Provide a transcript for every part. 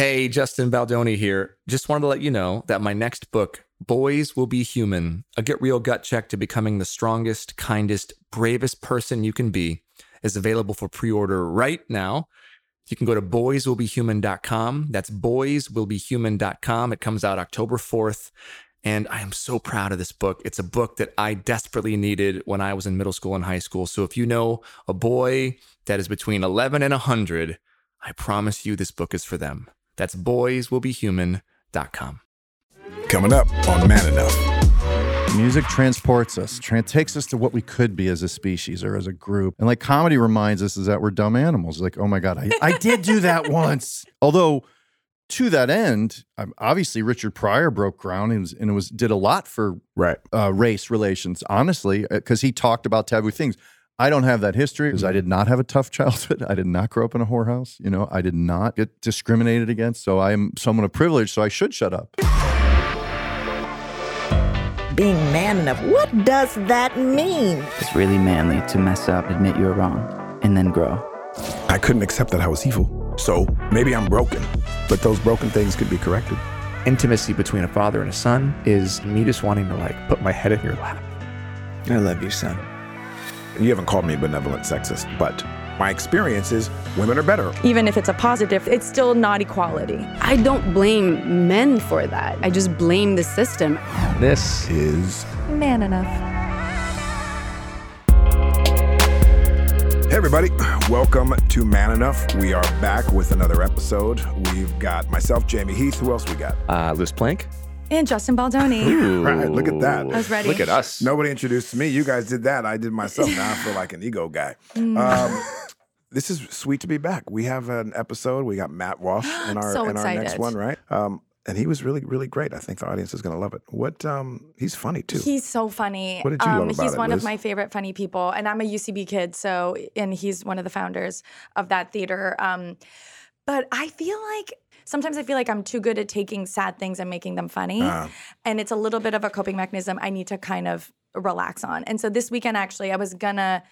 Hey, Justin Baldoni here. Just wanted to let you know that my next book, Boys Will Be Human A Get Real Gut Check to Becoming the Strongest, Kindest, Bravest Person You Can Be, is available for pre order right now. You can go to boyswillbehuman.com. That's boyswillbehuman.com. It comes out October 4th. And I am so proud of this book. It's a book that I desperately needed when I was in middle school and high school. So if you know a boy that is between 11 and 100, I promise you this book is for them. That's boyswillbehuman.com. Coming up on Man Enough. Music transports us, tran takes us to what we could be as a species or as a group. And like comedy reminds us is that we're dumb animals. Like, oh my God, I, I did do that once. Although to that end, um, obviously Richard Pryor broke ground and, was, and it was did a lot for Right. uh, race relations, honestly, because he talked about taboo things. I don't have that history because I did not have a tough childhood. I did not grow up in a whorehouse. You know, I did not get discriminated against. So I am someone of privilege. So I should shut up. Being man enough, what does that mean? It's really manly to mess up, admit you're wrong, and then grow. I couldn't accept that I was evil. So maybe I'm broken, but those broken things could be corrected. Intimacy between a father and a son is me just wanting to like put my head in your lap. I love you, son. You haven't called me benevolent sexist, but my experience is women are better. Even if it's a positive, it's still not equality. I don't blame men for that. I just blame the system. This Is Man enough. Hey everybody, welcome to Man Enough. We are back with another episode. We've got myself, Jamie Heath. Who else we got? uh, Liz Plank. And Justin Baldoni. Right, look at that. I was ready. Look at us. Nobody introduced me. You guys did that. I did myself. Now I feel like an ego guy. Um, this is sweet to be back. We have an episode. We got Matt Walsh in our So in our next one, right? Um, and he was really really great. I think the audience is going to love it. What? Um, he's funny too. He's so funny. What did you love um, about he's it, one Liz? of my favorite funny people, and I'm a UCB kid, so and he's one of the founders of that theater. Um, but I feel like sometimes I feel like I'm too good at taking sad things and making them funny, Ah. and it's a little bit of a coping mechanism I need to kind of relax on. And so this weekend, actually, I was gonna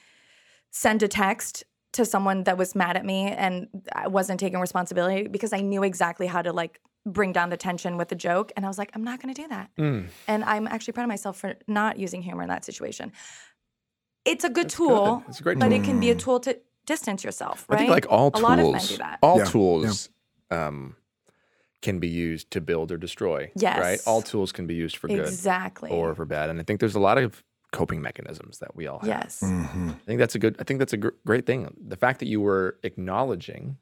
send a text to someone that was mad at me and I wasn't taking responsibility because I knew exactly how to like bring down the tension with a joke. And I was like, I'm not gonna do that. Mm. And I'm actually proud of myself for not using humor in that situation. It's a good That's tool, good. It's a great but tool. it can be a tool to distance yourself, right? I think like all tools, a lot of men do that. all Yeah, tools um, can be used to build or destroy. Yes. Right. All tools can be used for good exactly. or for bad, and I think there's a lot of coping mechanisms that we all have. yes. Mhm. I think that's a good. I think that's a gr- great thing. The fact that you were acknowledging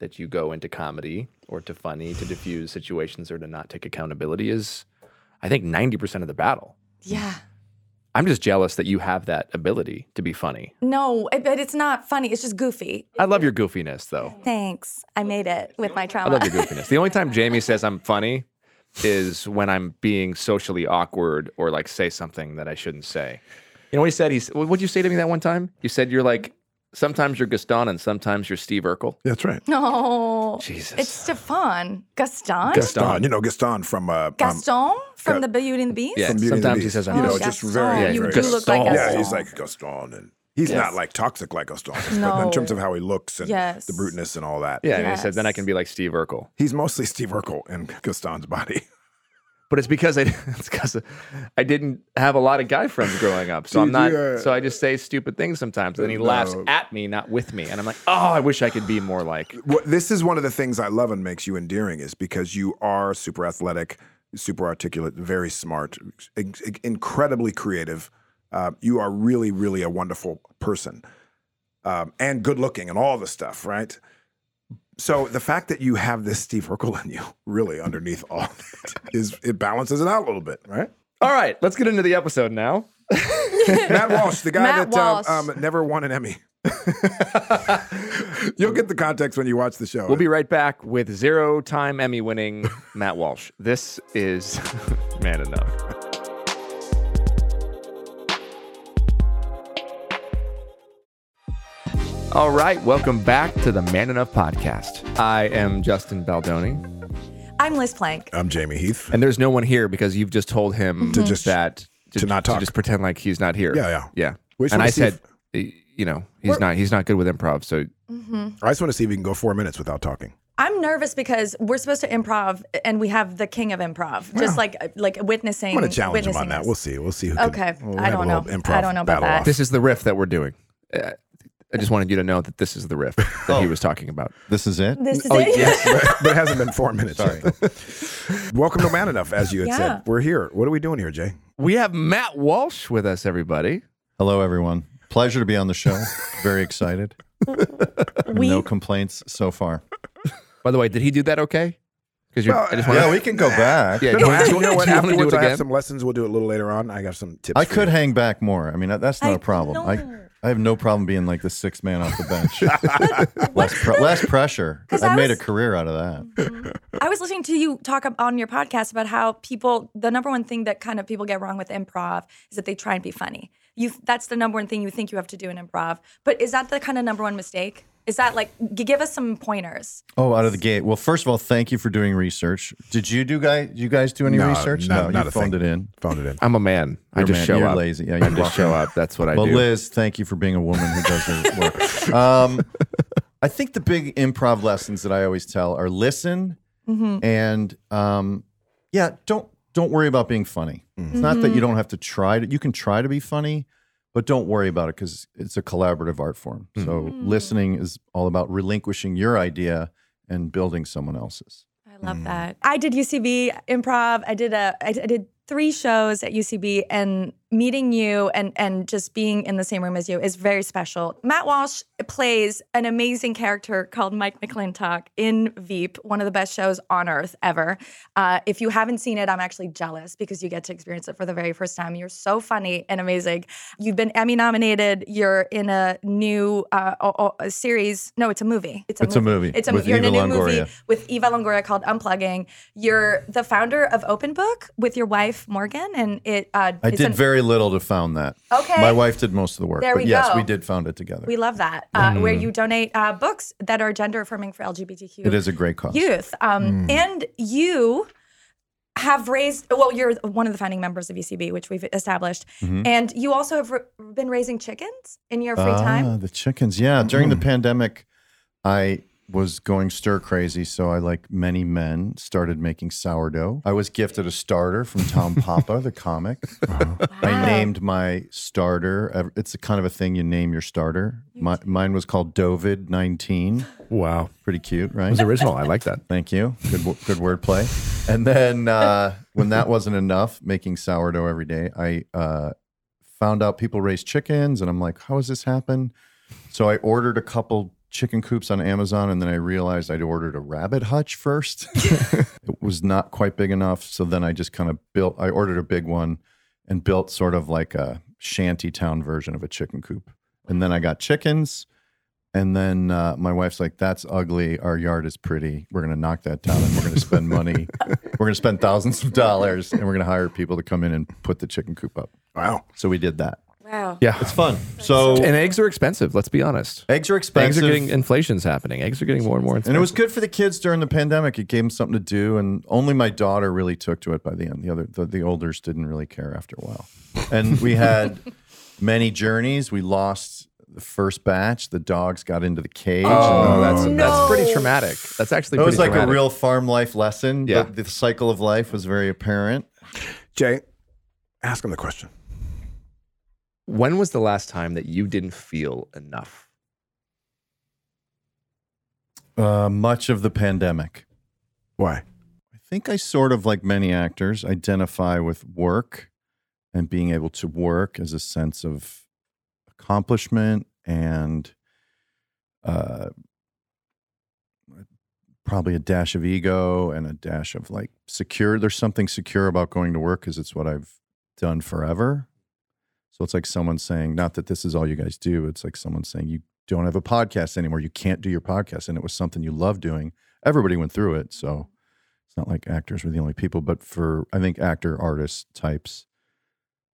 that you go into comedy or to funny to diffuse situations or to not take accountability is, I think, ninety percent of the battle. Yeah. I'm just jealous that you have that ability to be funny. No, but it's not funny. It's just goofy. I love your goofiness, though. Thanks. I made it with my trauma. I love your goofiness. The only time Jamie says I'm funny is when I'm being socially awkward or like say something that I shouldn't say. You know what he said? He's what'd you say to me that one time? You said you're like sometimes you're Gaston and sometimes you're Steve Urkel. That's right. no. Jesus. It's Stefan. Gaston? Gaston, you know Gaston from uh, um, Gaston from Ga- the Beauty and the Beast? Yeah. from Beauty the Sometimes he says I'm you know Oh, just Gaston. very Yeah, you very do look like Gaston. Gaston. Yeah, he's like Gaston, and he's Yes. not like toxic like Gaston, but in terms of how he looks and Yes. the bruteness and all that. Yeah, and he said then I can be like Steve Urkel. He's mostly Steve Urkel in Gaston's body. But it's because I it's because I didn't have a lot of guy friends growing up, so I'm not. you, uh, so I just say stupid things sometimes, and then he laughs at me, not with me, and I'm like, oh, I wish I could be more like. What, this is one of the things I love and makes you endearing is because you are super athletic, super articulate, very smart, in- incredibly creative. Uh, you are really, really a wonderful person um, and good looking and all the stuff, right? So the fact that you have this Steve Urkel in you, really underneath all of it, is it balances it out a little bit, right? All right, let's get into the episode now. Matt Walsh, the guy Matt that Walsh. um, um, never won an Emmy. You'll get the context when you watch the show. We'll be right back with zero-time Emmy-winning Matt Walsh. This is Man Enough. All right, welcome back to the Man Enough podcast. I am Justin Baldoni, I'm Liz Plank. I'm Jamie Heath. and there's no one here because you've just told him To just- that to not talk. to just pretend like he's not here. Yeah, yeah. yeah. We And I said, y- you know, he's not he's not good with improv. So I just want to see if we can go four minutes without talking. I'm nervous because we're supposed to improv, and we have the king of improv, just like like witnessing. I'm going to challenge him witnessing on that. us. We'll see. We'll see who. can- Okay. we'll I don't know. little I don't know about that. off. This is the riff that we're doing. Uh, I just wanted you to know that this is the riff that he oh. was talking about. This is it. This is Oh, it. yes, but, but it hasn't been four minutes. Sorry. Welcome to Man Enough, as you had Yeah. said. We're here. What are we doing here, Jay? We have Matt Walsh with us, everybody. Hello, everyone. Pleasure to be on the show. Very excited. We- no complaints so far. By the way, did he do that okay? Because Well, I just want Yeah, we can go back. Yeah, No, do no, you- you know what? wanna do it Afterwards, I have some lessons. We'll do it a little later on. I got some tips. I for could you. hang back more. I mean, that's not I a problem. I, know. I have no problem being like the sixth man off the bench. less, pre- less pressure. I've I made a career out of that. Mm-hmm. I was listening to you talk on your podcast about how people, the number one thing that kind of people get wrong with improv is that they try and be funny. You, that's the number one thing you think you have to do in improv. But is that the kind of number one mistake? Is that like, give us some pointers. Oh, out of the gate. Well, first of all, thank you for doing research. Did you do guys? You guys do any No, research? not- no, not you a phoned thing. it in. Phoned it in. I'm a man. I You're a just man. show You're up. lazy. Yeah, I you just show up. That's what I well, do. Well, Liz, thank you for being a woman who does her work. Um, I think the big improv lessons that I always tell are listen Mm-hmm. and um, yeah, don't don't worry about being funny. It's not that you don't have to try to. You can try to be funny, but don't worry about it because it's a collaborative art form. Hmm. So listening is all about relinquishing your idea and building someone else's. I love hmm. that. I did UCB improv. I did a I did three shows at UCB and meeting you and and just being in the same room as you is very special. Matt Walsh plays an amazing character called Mike McClintock in Veep, one of the best shows on earth ever. Uh, if you haven't seen it, I'm actually jealous because you get to experience it for the very first time. You're so funny and amazing. You've been Emmy nominated. You're in a new uh, o- a series. No, it's a movie. It's a movie It's a with you're in a Eva new movie Longoria. with Eva Longoria called Unplugging. You're the founder of Open Book with your wife Morgan, and it. Uh, I it's did an- very little to found that. Okay. My wife did most of the work. There but we yes, go. we did found it together. We love that, uh, where you donate uh, books that are gender affirming for LGBTQ it is a great cause. youth. Um, And you have raised, well, you're one of the founding members of UCB, which we've established. And you also have r been raising chickens in your free Ah, time. the chickens. Yeah. During the pandemic, I was going stir crazy. So I, like many men, started making sourdough. I was gifted a starter from Tom Papa, the comic. I named my starter. It's a kind of a thing you name your starter. My, mine was called Dovid 19. wow. Pretty cute, right? It was original. I like that. Thank you. Good, good wordplay. And then uh, when that wasn't enough, making sourdough every day, I uh, found out people raise chickens, and I'm like, how does this happen? So I ordered a couple chicken coops on Amazon, and then I realized I'd ordered a rabbit hutch first. it was not quite big enough, so then I just kind of built. I ordered a big one and built sort of like a shanty town version of a chicken coop. And then I got chickens. And then uh, my wife's like, "That's ugly. Our yard is pretty. We're gonna knock that down, and we're gonna spend money. we're gonna spend thousands of dollars, and we're gonna hire people to come in and put the chicken coop up." Wow. So we did that. Wow. Yeah. It's fun. So And eggs are expensive. Let's be honest. eggs are Eggs expensive, are getting inflation's happening. Eggs are getting more and more expensive. and it was good for the kids during the pandemic. It gave them something to do, and only my daughter really took to it by the end. The other, the, the olders didn't really care after a while. And we had many journeys. We lost the first batch. The dogs got into the cage. Oh, and- that's that's pretty traumatic. That's actually That was pretty like a traumatic. real farm life lesson. Yeah. The, the cycle of life was very apparent. Jay, ask him the question. When was the last time that you didn't feel enough? Uh, much of the pandemic. Why? I think I sort of, like many actors, identify with work and being able to work as a sense of accomplishment and uh, probably a dash of ego and a dash of like secure. There's something secure about going to work because it's what I've done forever. So it's like someone saying, not that this is all you guys do. It's like someone saying, you don't have a podcast anymore. You can't do your podcast. And it was something you love doing. Everybody went through it. So it's not like actors were the only people, but for, I think, actor, artist types,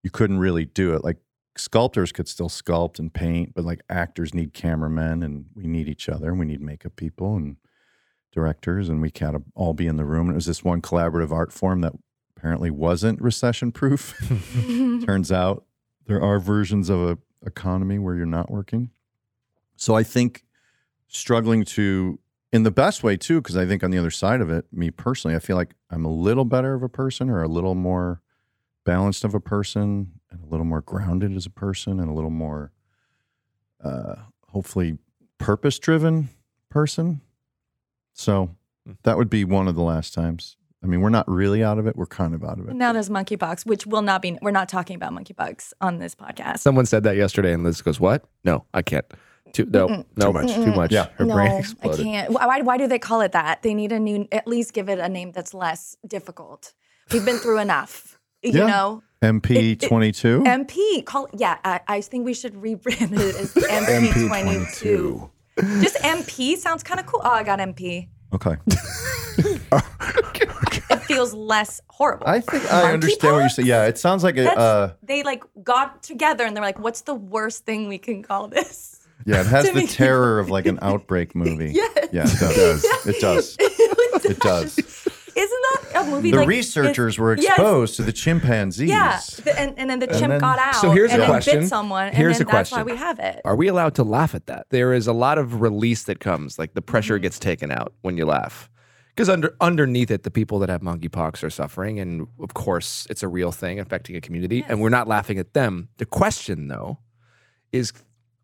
you couldn't really do it. Like sculptors could still sculpt and paint, but like actors need cameramen and we need each other and we need makeup people and directors and we can't all be in the room. And it was this one collaborative art form that apparently wasn't recession proof. Turns out there are versions of a economy where you're not working. So I think struggling to in the best way too, because I think on the other side of it, me personally, I feel like I'm a little better of a person or a little more balanced of a person and a little more grounded as a person and a little more uh hopefully purpose driven person. So that would be one of the last times. I mean, we're not really out of it. We're kind of out of it. Now there's monkeypox, which will not be. We're not talking about monkeypox on this podcast. Someone said that yesterday, and Liz goes, "What? No, I can't. Too no, Mm-mm. no, Too much. too much. Yeah. her no, brain I can't. Why, why do they call it that? They need a new. At least give it a name that's less difficult. We've been through enough. You Yeah. know, MP It- it- 22. MP. Call yeah. I, I think we should rebrand it as MP twenty two. Just MP sounds kind of cool. Oh, I got MP. okay. Uh, It feels less horrible. I think I understand what you're saying. Yeah, it sounds like a uh, they like got together and they're like, "What's the worst thing we can call this?" yeah, it has the me. terror of like an outbreak movie. Yes. Yeah, it does. It does. It does. Isn't that a movie? The like, researchers it's- were Yes. exposed to the chimpanzees. Yeah, the- and, and then the And chimp then- got out. So here's and a question. Bit someone, and Here's then a that's why we have it. Are we allowed to laugh at that? There is a lot of release that comes, like the pressure Mm-hmm. gets taken out when you laugh. Because under underneath it, the people that have monkeypox are suffering, and of course, it's a real thing affecting a community, and we're not laughing at them. The question, though, is: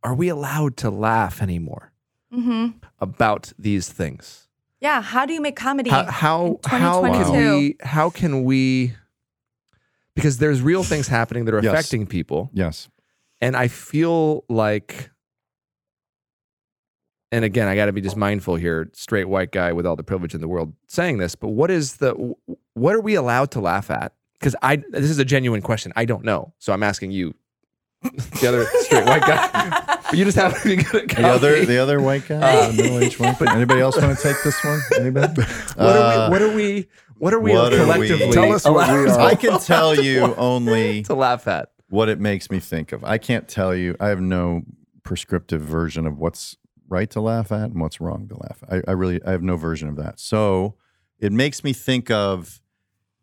Are we allowed to laugh anymore hmm about these things? Yeah. How do you make comedy? How how in how can we how can we? Because there's real things happening that are Yes. affecting people, Yes. and I feel like, and again, I got to be just mindful here, straight white guy with all the privilege in the world saying this, but what is the, what are we allowed to laugh at? Because I, this is a genuine question. I don't know. So I'm asking you, the other straight white guy. But you just have to be good at The other, the other white guy, Uh, middle-aged white guy. Anybody else want to take this one? Anybody? what, are Uh, we, what are we, what are we what are we- collectively Tell us what we allowed are. I can tell you only to laugh at? what it makes me think of. I can't tell you. I have no prescriptive version of what's right to laugh at and what's wrong to laugh. At. I, I really, I have no version of that. So it makes me think of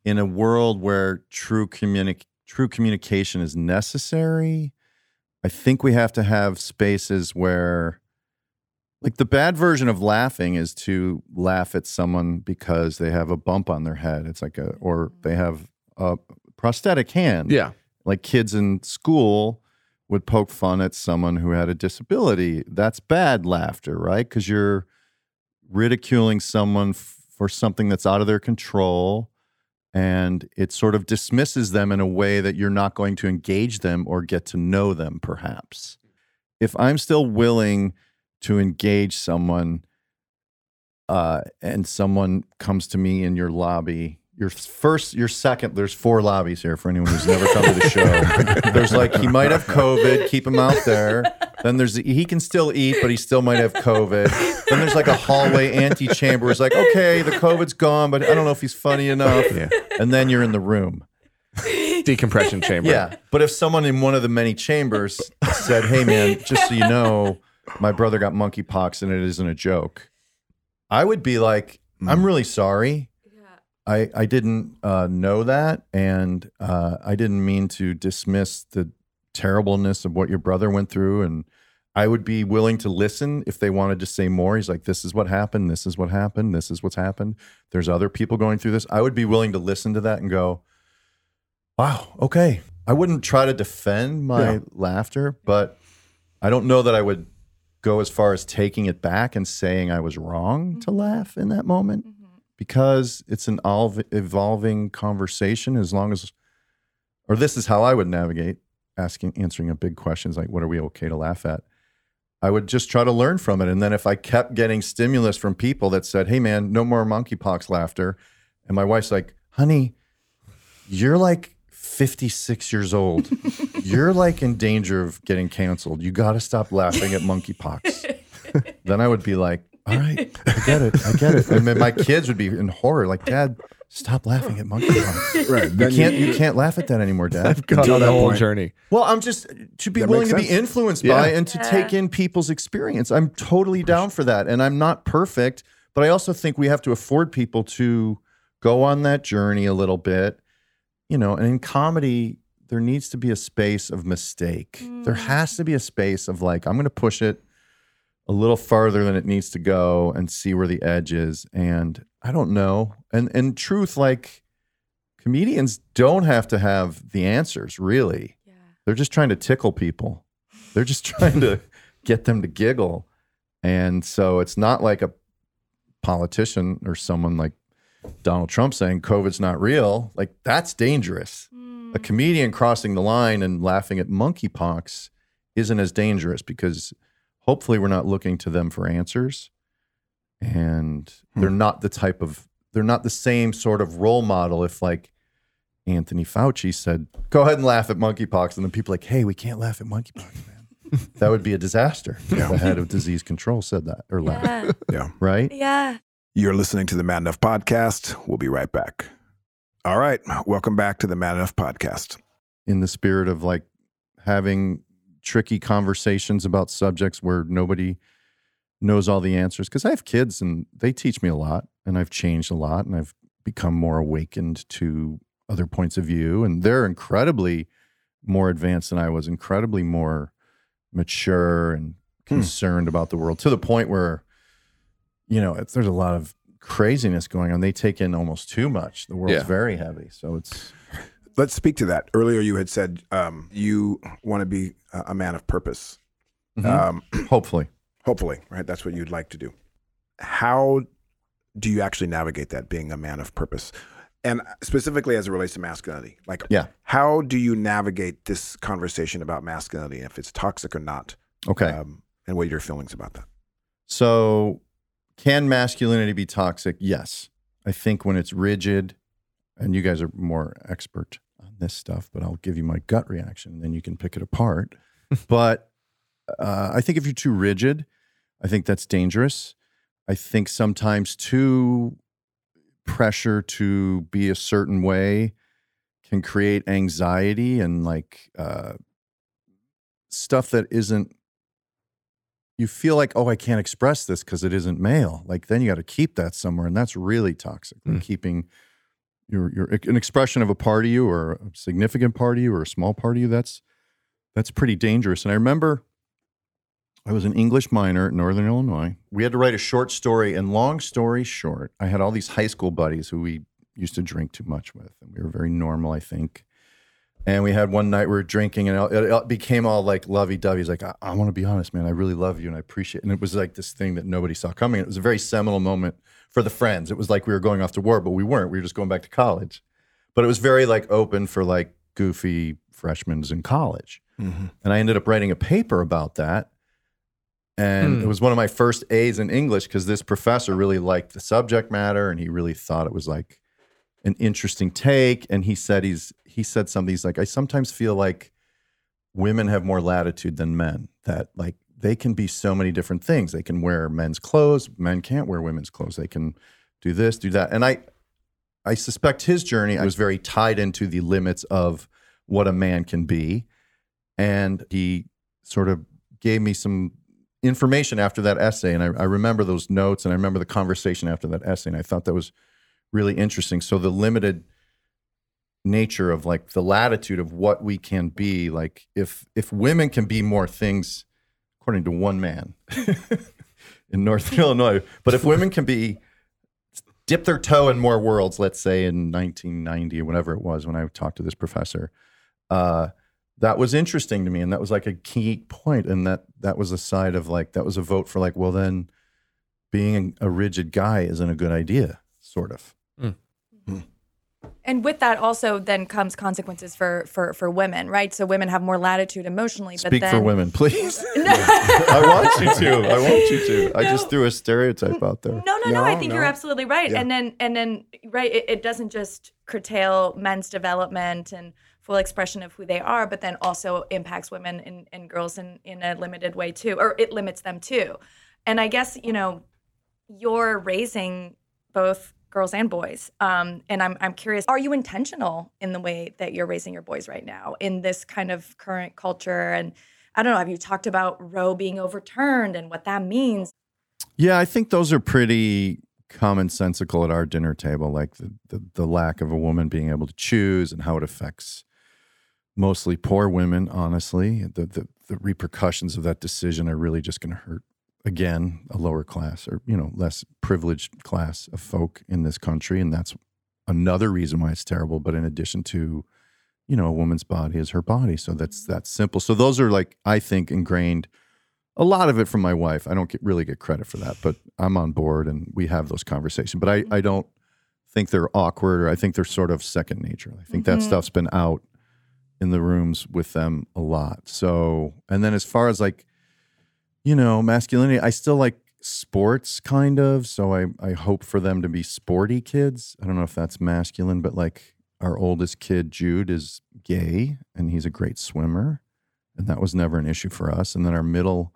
in a world where true communi- true communication is necessary. I think we have to have spaces where, like, the bad version of laughing is to laugh at someone because they have a bump on their head. It's like a, or they mm-hmm. have a prosthetic hand Yeah. like kids in school would poke fun at someone who had a disability. That's bad laughter, right? Because you're ridiculing someone f- for something that's out of their control and it sort of dismisses them in a way that you're not going to engage them or get to know them, perhaps. If I'm still willing to engage someone uh, and someone comes to me in your lobby, your first, your second, there's four lobbies here for anyone who's never come to the show. there's like, he might have COVID, keep him out there. Then there's, he can still eat, but he still might have COVID. Then there's like a hallway antechamber. It's like, okay, the COVID's gone, but I don't know if he's funny enough. Yeah. And then you're in the room. Decompression chamber. Yeah. But if someone in one of the many chambers said, hey, man, just so you know, my brother got monkeypox and it isn't a joke, I would be like, I'm mm. really sorry. I, I didn't uh, know that. And uh, I didn't mean to dismiss the terribleness of what your brother went through. And I would be willing to listen if they wanted to say more. He's like, this is what happened. This is what happened. This is what's happened. There's other people going through this. I would be willing to listen to that and go, wow, okay. I wouldn't try to defend my Yeah. laughter, but I don't know that I would go as far as taking it back and saying I was wrong to laugh in that moment because it's an evolving conversation as long as or this is how I would navigate asking answering a big questions like what are we okay to laugh at? I would just try to learn from it. And then if I kept getting stimulus from people that said hey man no more monkeypox laughter and my wife's like honey you're like 56 years old. You're like in danger of getting canceled. You got to stop laughing at monkeypox. Then I would be like, all right, I get it. I get it. And then my kids would be in horror, like, Dad, stop laughing at monkey monkeypox. Right. You can't you can't laugh at that anymore, Dad. Gone Until on that whole point. journey. Well, I'm just to be That willing makes to be sense. influenced Yeah. by and to take in people's experience. I'm totally down for that. And I'm not perfect, but I also think we have to afford people to go on that journey a little bit. You know, and in comedy, there needs to be a space of mistake. There mm. has to be a space of like, I'm going to push it a little farther than it needs to go and see where the edge is. And I don't know. And and truth, like comedians don't have to have the answers, really. Yeah. They're just trying to tickle people. They're just trying to get them to giggle. And so it's not like a politician or someone like Donald Trump saying COVID's not real. Like that's dangerous. A hmm. comedian crossing the line and laughing at monkeypox isn't as dangerous because hopefully we're not looking to them for answers. And they're hmm. not the type of they're not the same sort of role model if like Anthony Fauci said, go ahead and laugh at monkeypox. And then people are like, hey, we can't laugh at monkeypox, man. that would be a disaster. if The head of disease control said that or laughed, Yeah. Yeah. right? yeah. You're listening to the Man Enough Podcast. We'll be right back. All right. Welcome back to the Man Enough Podcast. in the spirit of like having tricky conversations about subjects where nobody knows all the answers because i have kids and they teach me a lot and i've changed a lot and i've become more awakened to other points of view and they're incredibly more advanced than i was incredibly more mature and hmm. concerned about the world to the point where you know it's, there's a lot of craziness going on. They take in almost too much. The world's Yeah. very heavy. So it's Let's speak to that. Earlier, you had said um, you want to be a man of purpose. Um, hopefully hopefully, right? That's what you'd like to do. How do you actually navigate that being a man of purpose? And specifically as it relates to masculinity, like, Yeah. how do you navigate this conversation about masculinity, if it's toxic or not? okay Um, and what are your feelings about that? So, can masculinity be toxic? Yes. I think when it's rigid, and you guys are more expert on this stuff, but I'll give you my gut reaction, and then you can pick it apart. but uh, I think if you're too rigid, I think that's dangerous. I think sometimes too pressure to be a certain way can create anxiety and like uh, stuff that isn't you feel like, oh, I can't express this because it isn't male. Like then you got to keep that somewhere, and that's really toxic. Like Mm. keeping your your an expression of a part of you, or a significant part of you, or a small part of you. That's that's pretty dangerous. And I remember I was an English minor at Northern Illinois. We had to write a short story, and long story short, I had all these high school buddies who we used to drink too much with, and we were very normal, I think. And we had one night we were drinking, and it, it became all like lovey dovey. He's like, I, I want to be honest, man. I really love you, and I appreciate. It. And it was like this thing that nobody saw coming. It was a very seminal moment for the friends. It was like we were going off to war, but we weren't. We were just going back to college. But it was very like open for like goofy freshmen in college. And I ended up writing a paper about that. And Hmm. it was one of my first A's in English because this professor really liked the subject matter and he really thought it was like an interesting take. And he said he's he said something, he's like, I sometimes feel like women have more latitude than men, that like they can be so many different things. They can wear men's clothes, men can't wear women's clothes. They can do this, do that. And I I suspect his journey was very tied into the limits of what a man can be. And he sort of gave me some information after that essay. And I, I remember those notes and I remember the conversation after that essay. And I thought that was really interesting. So the limited nature of like the latitude of what we can be, like if if women can be more things, according to one man in North Illinois, but if women can be dip their toe in more worlds, let's say in 1990 or whatever it was when I talked to this professor, uh, that was interesting to me, and that was like a key point. point, and that that was a side of like that was a vote for like, well, then being a rigid guy isn't a good idea, sort of. Mm. Mm. And with that also then comes consequences for for for women, right? So women have more latitude emotionally. but Speak then, for women, please. I want you to. I want you to. I just threw a stereotype out there. No, no, no, I No, think you're absolutely right. Yeah. And then and then right, it, it doesn't just curtail men's development and full expression of who they are, but then also impacts women and, and girls in, in a limited way too, or it limits them too. And I guess, you know, you're raising both girls and boys. Um, and I'm I'm curious, are you intentional in the way that you're raising your boys right now in this kind of current culture? And I don't know, have you talked about Roe being overturned and what that means? Yeah, I think those are pretty commonsensical at our dinner table, like the, the the lack of a woman being able to choose and how it affects mostly poor women. Honestly, the the, the repercussions of that decision are really just going to hurt again a lower class or you know less privileged class of folk in this country, and that's another reason why it's terrible. But in addition to, you know, a woman's body is her body, so that's that's simple. So those are like I think ingrained. A lot of it from my wife. I don't get, really get credit for that, but I'm on board and we have those conversations. But I, I don't think they're awkward or I think they're sort of second nature. I think that Mhm. stuff's been out in the rooms with them a lot. So, and then as far as like, you know, masculinity, I still like sports kind of. So I, I hope for them to be sporty kids. I don't know if that's masculine, but like our oldest kid, Jude, is gay and he's a great swimmer. And that was never an issue for us. And then our middle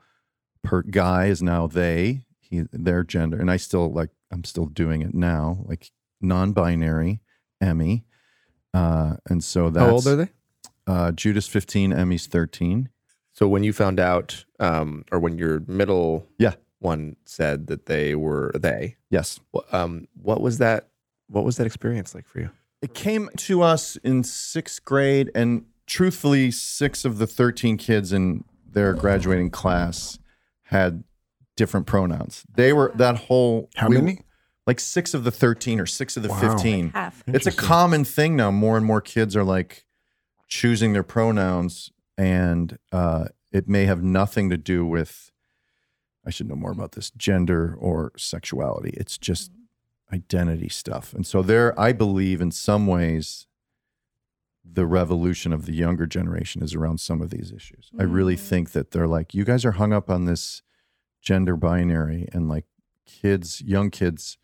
per guy is now they, he, their gender. And I still like, I'm still doing it now, like non binary, Emmy. Uh, and so that's How old are they? uh, Jude's 15, Emmy's 13. So when you found out, um, or when your middle Yeah. one said that they were they, Yes. um, what was that? What was that experience like for you? It came to us in sixth grade, and truthfully, six of the 13 kids in their graduating class had different pronouns. They were that whole. How we- many? Like six of the 13 or six of the Wow. 15. Half. It's a common thing now. More and more kids are like choosing their pronouns, and uh, it may have nothing to do with. I should know more about this gender or sexuality. It's just identity stuff, and so there, I believe, in some ways, the revolution of the younger generation is around some of these issues. I really think that they're like, you guys are hung up on this gender binary, and like kids, young kids,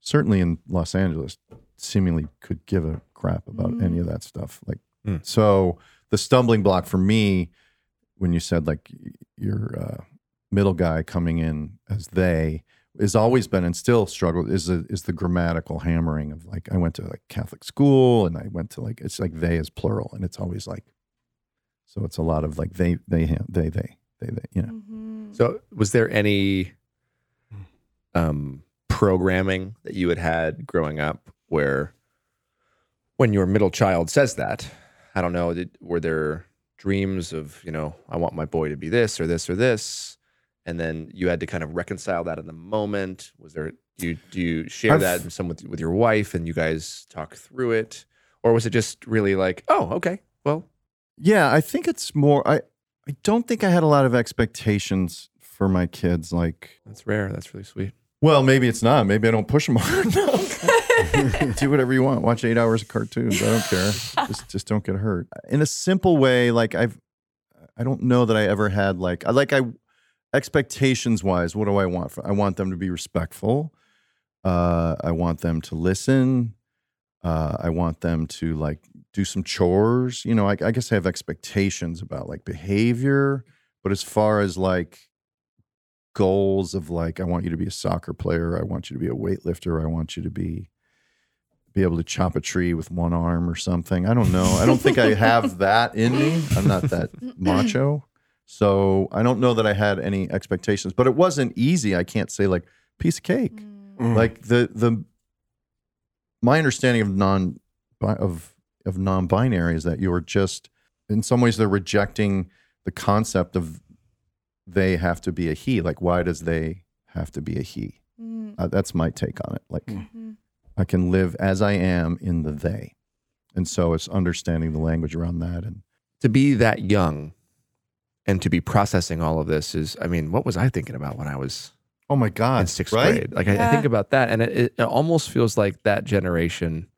certainly in Los Angeles, seemingly could give a crap about any of that stuff. Like, Mm. so the stumbling block for me when you said like your uh, middle guy coming in as they has always been and still struggle is the, is the grammatical hammering of like I went to like Catholic school and I went to like it's like they is plural and it's always like so it's a lot of like they they him they they they they you know Mhm. So was there any um, programming that you had had growing up where, when your middle child says that, I don't know, did, were there dreams of you know I want my boy to be this or this or this, and then you had to kind of reconcile that in the moment? Was there do you do you share I've- that in some with with your wife and you guys talk through it, or was it just really like oh okay well Yeah, I think it's more. I I don't think I had a lot of expectations for my kids. Like, that's rare that's really sweet. well, maybe it's not. Maybe I don't push them hard. Do whatever you want. Watch eight hours of cartoons. I don't care. Just just don't get hurt. In a simple way, like I've, I don't know that I ever had like I like I expectations wise. What do I want? For, I want them to be respectful. Uh, I want them to listen. Uh, I want them to like do some chores. You know, I, I guess I have expectations about like behavior, but as far as like goals of like, I want you to be a soccer player, I want you to be a weightlifter, I want you to be be able to chop a tree with one arm or something. I don't know. I don't think I have that in me. I'm not that macho. So I don't know that I had any expectations, but it wasn't easy. I can't say like piece of cake. Mm. Like the the my understanding of non of of non-binary is that you're just in some ways they're rejecting the concept of they have to be a he. Like why does they have to be a he? Mm. Uh, that's my take on it. Like Mhm. I can live as I am in the they. And so it's understanding the language around that and to be that young and to be processing all of this is i mean what was i thinking about when i was oh my God. in god, sixth right? grade like I, I think about that and it, it, it almost feels like that generation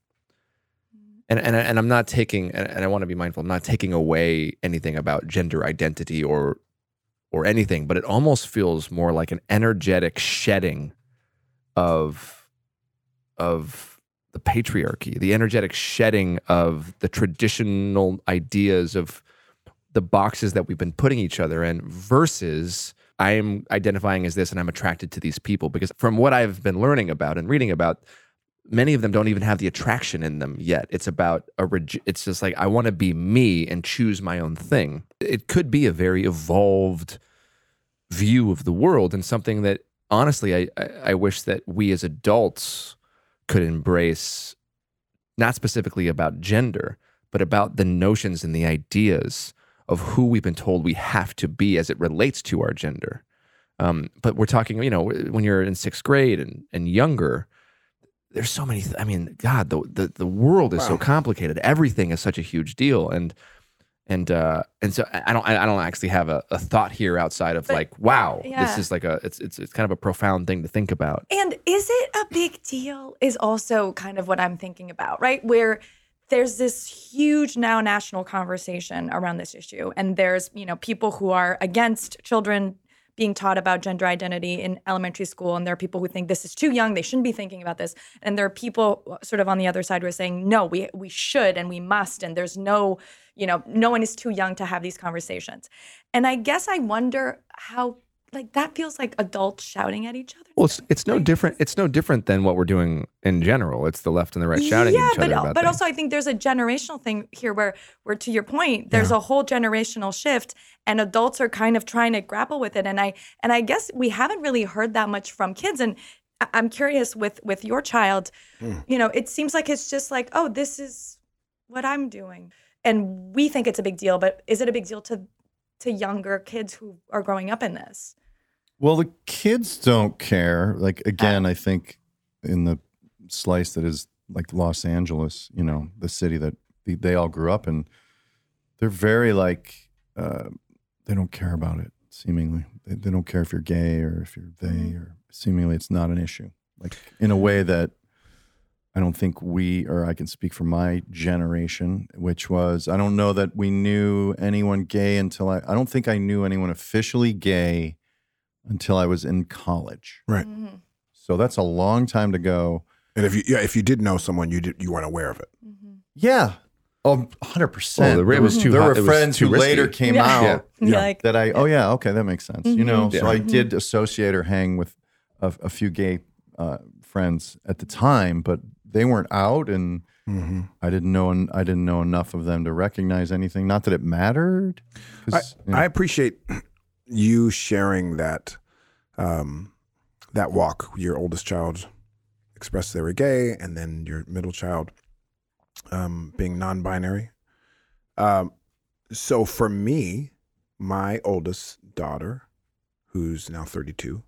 and and, and i'm not taking and, and i want to be mindful i'm not taking away anything about gender identity or or anything but it almost feels more like an energetic shedding of of the patriarchy, the energetic shedding of the traditional ideas of the boxes that we've been putting each other in versus I am identifying as this and I'm attracted to these people. Because from what I've been learning about and reading about many of them don't even have the attraction in them yet. It's about a reg- it's just like I want to be me and choose my own thing. It could be a very evolved view of the world and something that honestly I I, I wish that we as adults could embrace not specifically about gender, but about the notions and the ideas of who we've been told we have to be as it relates to our gender. Um, but we're talking, you know, when you're in sixth grade and and younger, there's so many. Th- I mean, God, the the the world is so complicated. Everything is such a huge deal, and and uh and so I don't I don't actually have a, a thought here outside of But- like, wow, yeah. this is like a it's it's it's kind of a profound thing to think about. And is it a big deal? Is also kind of what I'm thinking about, right? Where there's this huge now national conversation around this issue. And there's, you know, people who are against children being taught about gender identity in elementary school. And there are people who think this is too young, they shouldn't be thinking about this. And there are people sort of on the other side who are saying, no, we we should and we must. And there's no, you know, no one is too young to have these conversations. And I guess I wonder how like that feels like adults shouting at each other. Well, it's it's no different. It's no different than what we're doing in general. It's the left and the right shouting yeah, at each but, other about but things. also I think there's a generational thing here where where to your point, there's a whole generational shift and adults are kind of trying to grapple with it. And I and I guess we haven't really heard that much from kids. And I- I'm curious with with your child, hmm. you know, it seems like it's just like, oh, this is what I'm doing. And we think it's a big deal, but is it a big deal to to younger kids who are growing up in this? Well, the kids don't care. Like again, I think in the slice that is like Los Angeles, you know, the city that they- they all grew up in, they're very like uh, they don't care about it. Seemingly, they, they don't care if you're gay or if you're they, or seemingly it's not an issue. Like in a way that I don't think we, or I can speak for my generation, which was I don't know that we knew anyone gay until I. I don't think I knew anyone officially gay until I was in college. Right. Mm-hmm. So that's a long time to go. And if you yeah, if you did know someone, you did you weren't aware of it. Yeah. Oh, 100%. Well, the- it was too There hot- were friends too who risky. later came Yeah. out Yeah. Like that I, oh, yeah, okay, that makes sense. You know, so I did associate or hang with a, a few gay uh, friends at the time, but they weren't out and Mm-hmm. I didn't know I didn't know enough of them to recognize anything. Not that it mattered. I, yeah. I appreciate you sharing that um, that walk. Your oldest child expressed they were gay, and then your middle child um, being non-binary. Um, so for me, my oldest daughter, who's now 32,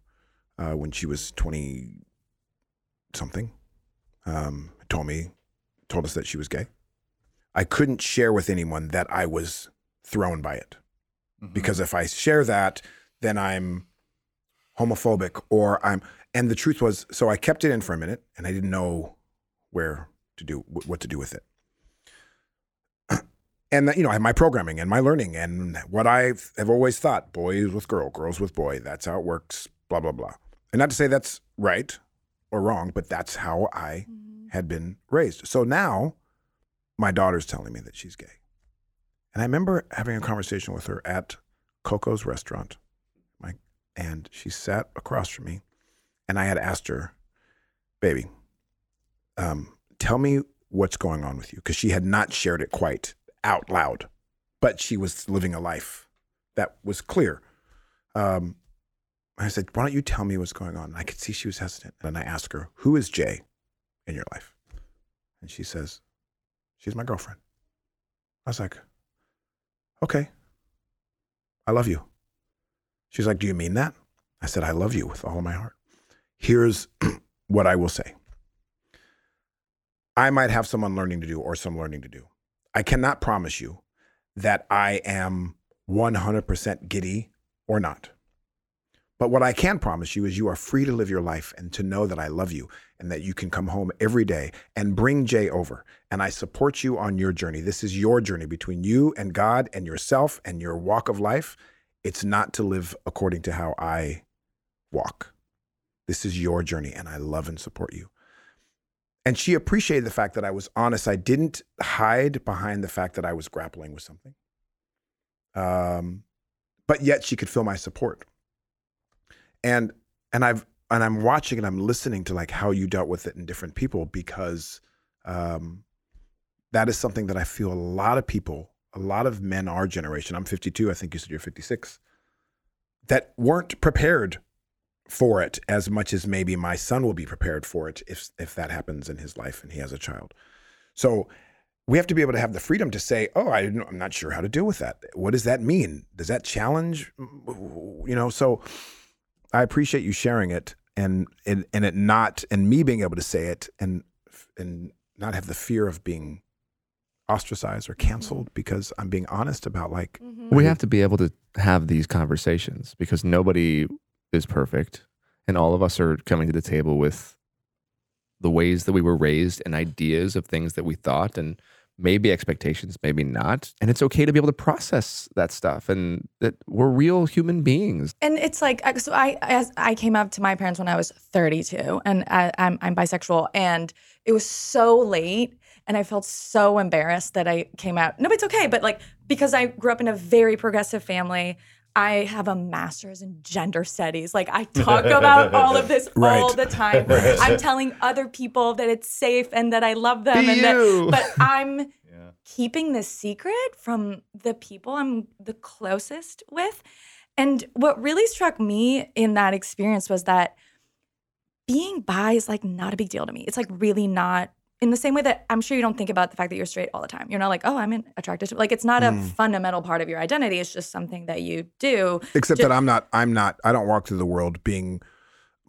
uh, when she was 20 something, um, told me, told us that she was gay. I couldn't share with anyone that I was thrown by it because if I share that, then I'm homophobic or I'm. And the truth was, so I kept it in for a minute, and I didn't know where to do what to do with it. And that, you know, I have my programming and my learning and what I have always thought: boys with girl, girls with boy. That's how it works. Blah blah blah. And not to say that's right or wrong, but that's how I had been raised. So now, my daughter's telling me that she's gay. And I remember having a conversation with her at Coco's restaurant. My, and she sat across from me. And I had asked her, baby, um, tell me what's going on with you. Because she had not shared it quite out loud, but she was living a life that was clear. Um, I said, why don't you tell me what's going on? And I could see she was hesitant. And I asked her, who is Jay in your life? And she says, she's my girlfriend. I was like, okay. I love you. She's like, do you mean that? I said, I love you with all of my heart. Here's what I will say I might have some unlearning to do or some learning to do. I cannot promise you that I am 100% giddy or not. But what I can promise you is you are free to live your life and to know that I love you and that you can come home every day and bring Jay over. And I support you on your journey. This is your journey between you and God and yourself and your walk of life. It's not to live according to how I walk. This is your journey, and I love and support you. And she appreciated the fact that I was honest. I didn't hide behind the fact that I was grappling with something. Um, but yet she could feel my support. And and I've and I'm watching and I'm listening to like how you dealt with it in different people because um, that is something that I feel a lot of people, a lot of men our generation. I'm 52. I think you said you're 56. That weren't prepared for it as much as maybe my son will be prepared for it if if that happens in his life and he has a child. So we have to be able to have the freedom to say, "Oh, I I'm not sure how to deal with that. What does that mean? Does that challenge, you know?" So I appreciate you sharing it and and and it not and me being able to say it and and not have the fear of being ostracized or canceled mm-hmm. because I'm being honest about like mm-hmm. We have to be able to have these conversations because nobody is perfect. And all of us are coming to the table with the ways that we were raised and ideas of things that we thought and maybe expectations, maybe not. And it's okay to be able to process that stuff and that we're real human beings. And it's like so. I as I came up to my parents when I was 32, and I, I'm I'm bisexual, and it was so late, and I felt so embarrassed that I came out. No, it's okay, but like because I grew up in a very progressive family. I have a master's in gender studies. Like I talk about all of this all the time. I'm telling other people that it's safe and that I love them Be and you. that but I'm keeping this secret from the people I'm the closest with. And what really struck me in that experience was that being bi is like not a big deal to me. It's like really not in the same way that I'm sure you don't think about the fact that you're straight all the time. You're not like, oh, I'm attracted to like it's not a mm. fundamental part of your identity. It's just something that you do. except Ju- that I'm not I'm not I don't walk through the world being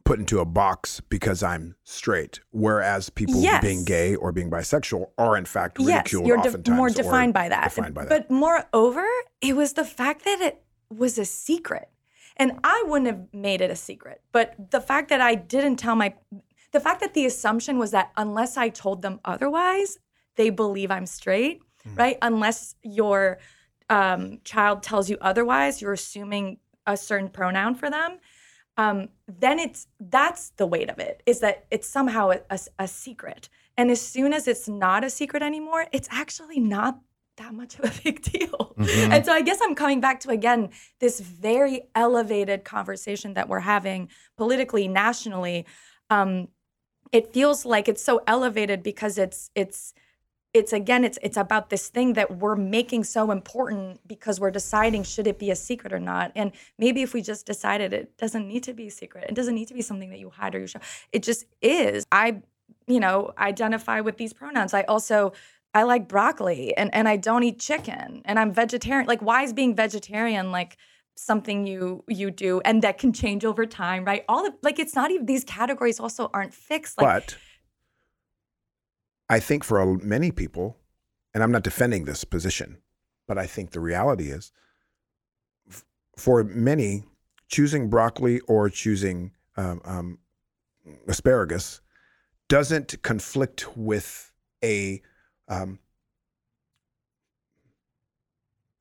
put into a box because I'm straight whereas people Yes. being gay or being bisexual are in fact yes, you're de- oftentimes more defined by that. defined by that. But moreover, it was the fact that it was a secret. And I wouldn't have made it a secret. But the fact that I didn't tell my the fact that the assumption was that unless I told them otherwise, they believe I'm straight, Hmm. right? Unless your um, child tells you otherwise, you're assuming a certain pronoun for them. Um, then it's that's the weight of it is that it's somehow a, a, a secret. And as soon as it's not a secret anymore, it's actually not that much of a big deal. And so I guess I'm coming back to again this very elevated conversation that we're having politically, nationally. Um, it feels like it's so elevated because it's it's it's again it's it's about this thing that we're making so important because we're deciding should it be a secret or not. And maybe if we just decided it doesn't need to be a secret it doesn't need to be something that you hide or you show it just is. I you know identify with these pronouns. I also i like broccoli and and i don't eat chicken and i'm vegetarian like why is being vegetarian like something you you do and that can change over time right? All like it's not even these categories also aren't fixed like but I think for many people, and I'm not defending this position, but I think the reality is for many, choosing broccoli or choosing um, um, asparagus doesn't conflict with a um,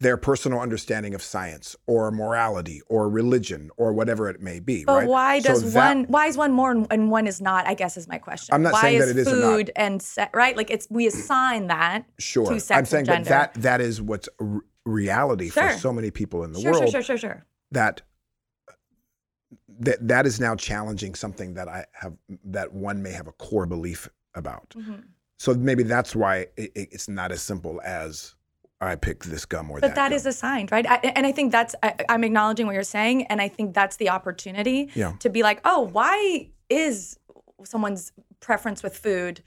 their personal understanding of science or morality or religion or whatever it may be. But right? why So does that- one? Why is one more and- one is not? I guess is my question. I'm not why saying is that it is food and se- right? Like it's we assign that. Sure. to sex I'm saying that, that that is what's r- reality for so many people in the Sure, world sure, sure, sure, sure. that that that is now challenging something that I have that one may have a core belief about. Mhm. So maybe that's why it- it's not as simple as I picked this gum or But that. that gum. is assigned, right? I, and I think that's I, I'm acknowledging what you're saying, and I think that's the opportunity Yeah. to be like, oh, why is someone's preference with food,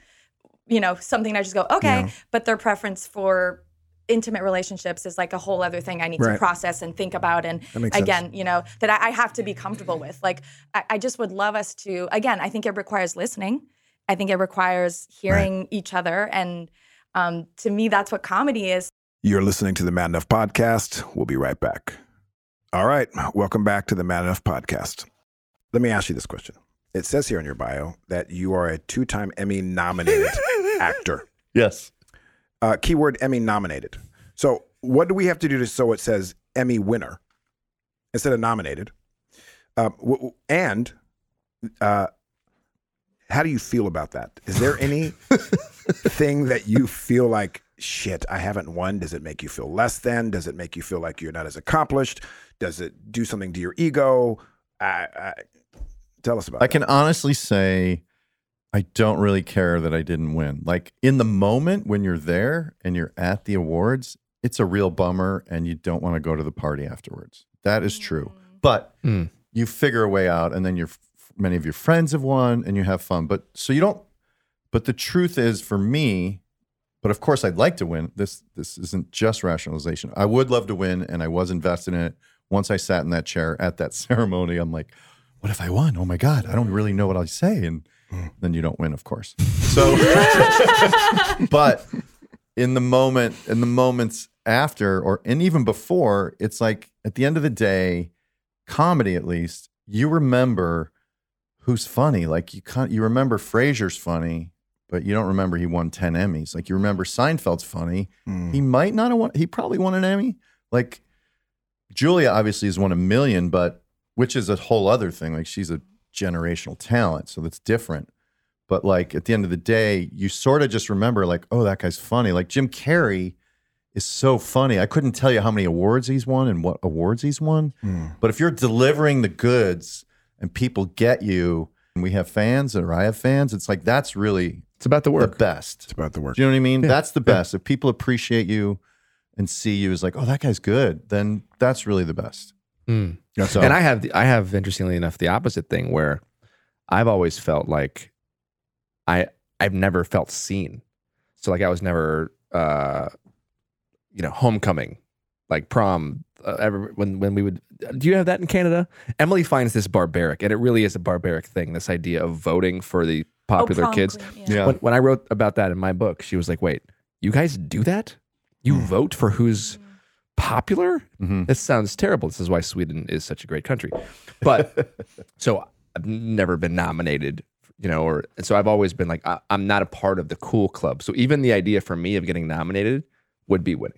you know, something I just go okay, Yeah. but their preference for intimate relationships is like a whole other thing I need Right. to process and think about and That makes sense. again, you know, that I, I have to be comfortable with. Like I, I just would love us to again, I think it requires listening. I think it requires hearing each other. And um, to me, that's what comedy is. You're listening to the Man Enough podcast. We'll be right back. All right. Welcome back to the Man Enough podcast. Let me ask you this question. It says here in your bio that you are a two time Emmy nominated actor. Yes. Uh, keyword Emmy nominated. So, what do we have to do to so it says Emmy winner instead of nominated? W- w- and uh, how do you feel about that? Is there any thing that you feel like shit? I haven't won. Does it make you feel less than? Does it make you feel like you're not as accomplished? Does it do something to your ego? I, I, tell us about. I that. can honestly say I don't really care that I didn't win. Like in the moment when you're there and you're at the awards, it's a real bummer and you don't want to go to the party afterwards. That is true. But Mm. you figure a way out and then your many of your friends have won and you have fun. But so you don't but the truth is for me, but of course I'd like to win. This this isn't just rationalization. I would love to win and I was invested in it. Once I sat in that chair at that ceremony, I'm like, what if I won? Oh my God, I don't really know what I'll say. And hmm. then you don't win, of course. So, but in the moment, in the moments after, or and even before, it's like at the end of the day, comedy at least, you remember who's funny. Like you can't, you remember Frasier's funny, but you don't remember he won 10 Emmys. Like you remember Seinfeld's funny. Hmm. He might not have won, he probably won an Emmy. Like Julia obviously has won a million, but which is a whole other thing. Like she's a generational talent, so that's different. But like at the end of the day, you sort of just remember like, oh, that guy's funny. Like Jim Carrey is so funny. I couldn't tell you how many awards he's won and what awards he's won. Hmm. But if you're delivering the goods and people get you, and we have fans or I have fans, it's like that's really It's about the the work. best. It's about the work. Do you know what I mean? That's the best. If people appreciate you and see you as like, oh, that guy's good, then that's really the best. Mm. So, And I have the, I have interestingly enough the opposite thing where I've always felt like I I've never felt seen. So like I was never uh you know homecoming like prom uh, ever when when we would do you have that in Canada? Emily finds this barbaric and it really is a barbaric thing this idea of voting for the popular prom kids. queen, yeah. When, when I wrote about that in my book, she was like, "Wait, you guys do that? You vote for who's popular? Mhm. This sounds terrible. This is why Sweden is such a great country." But so I've never been nominated, you know, or and so I've always been like, I, I'm not a part of the cool club. So even the idea for me of getting nominated would be winning.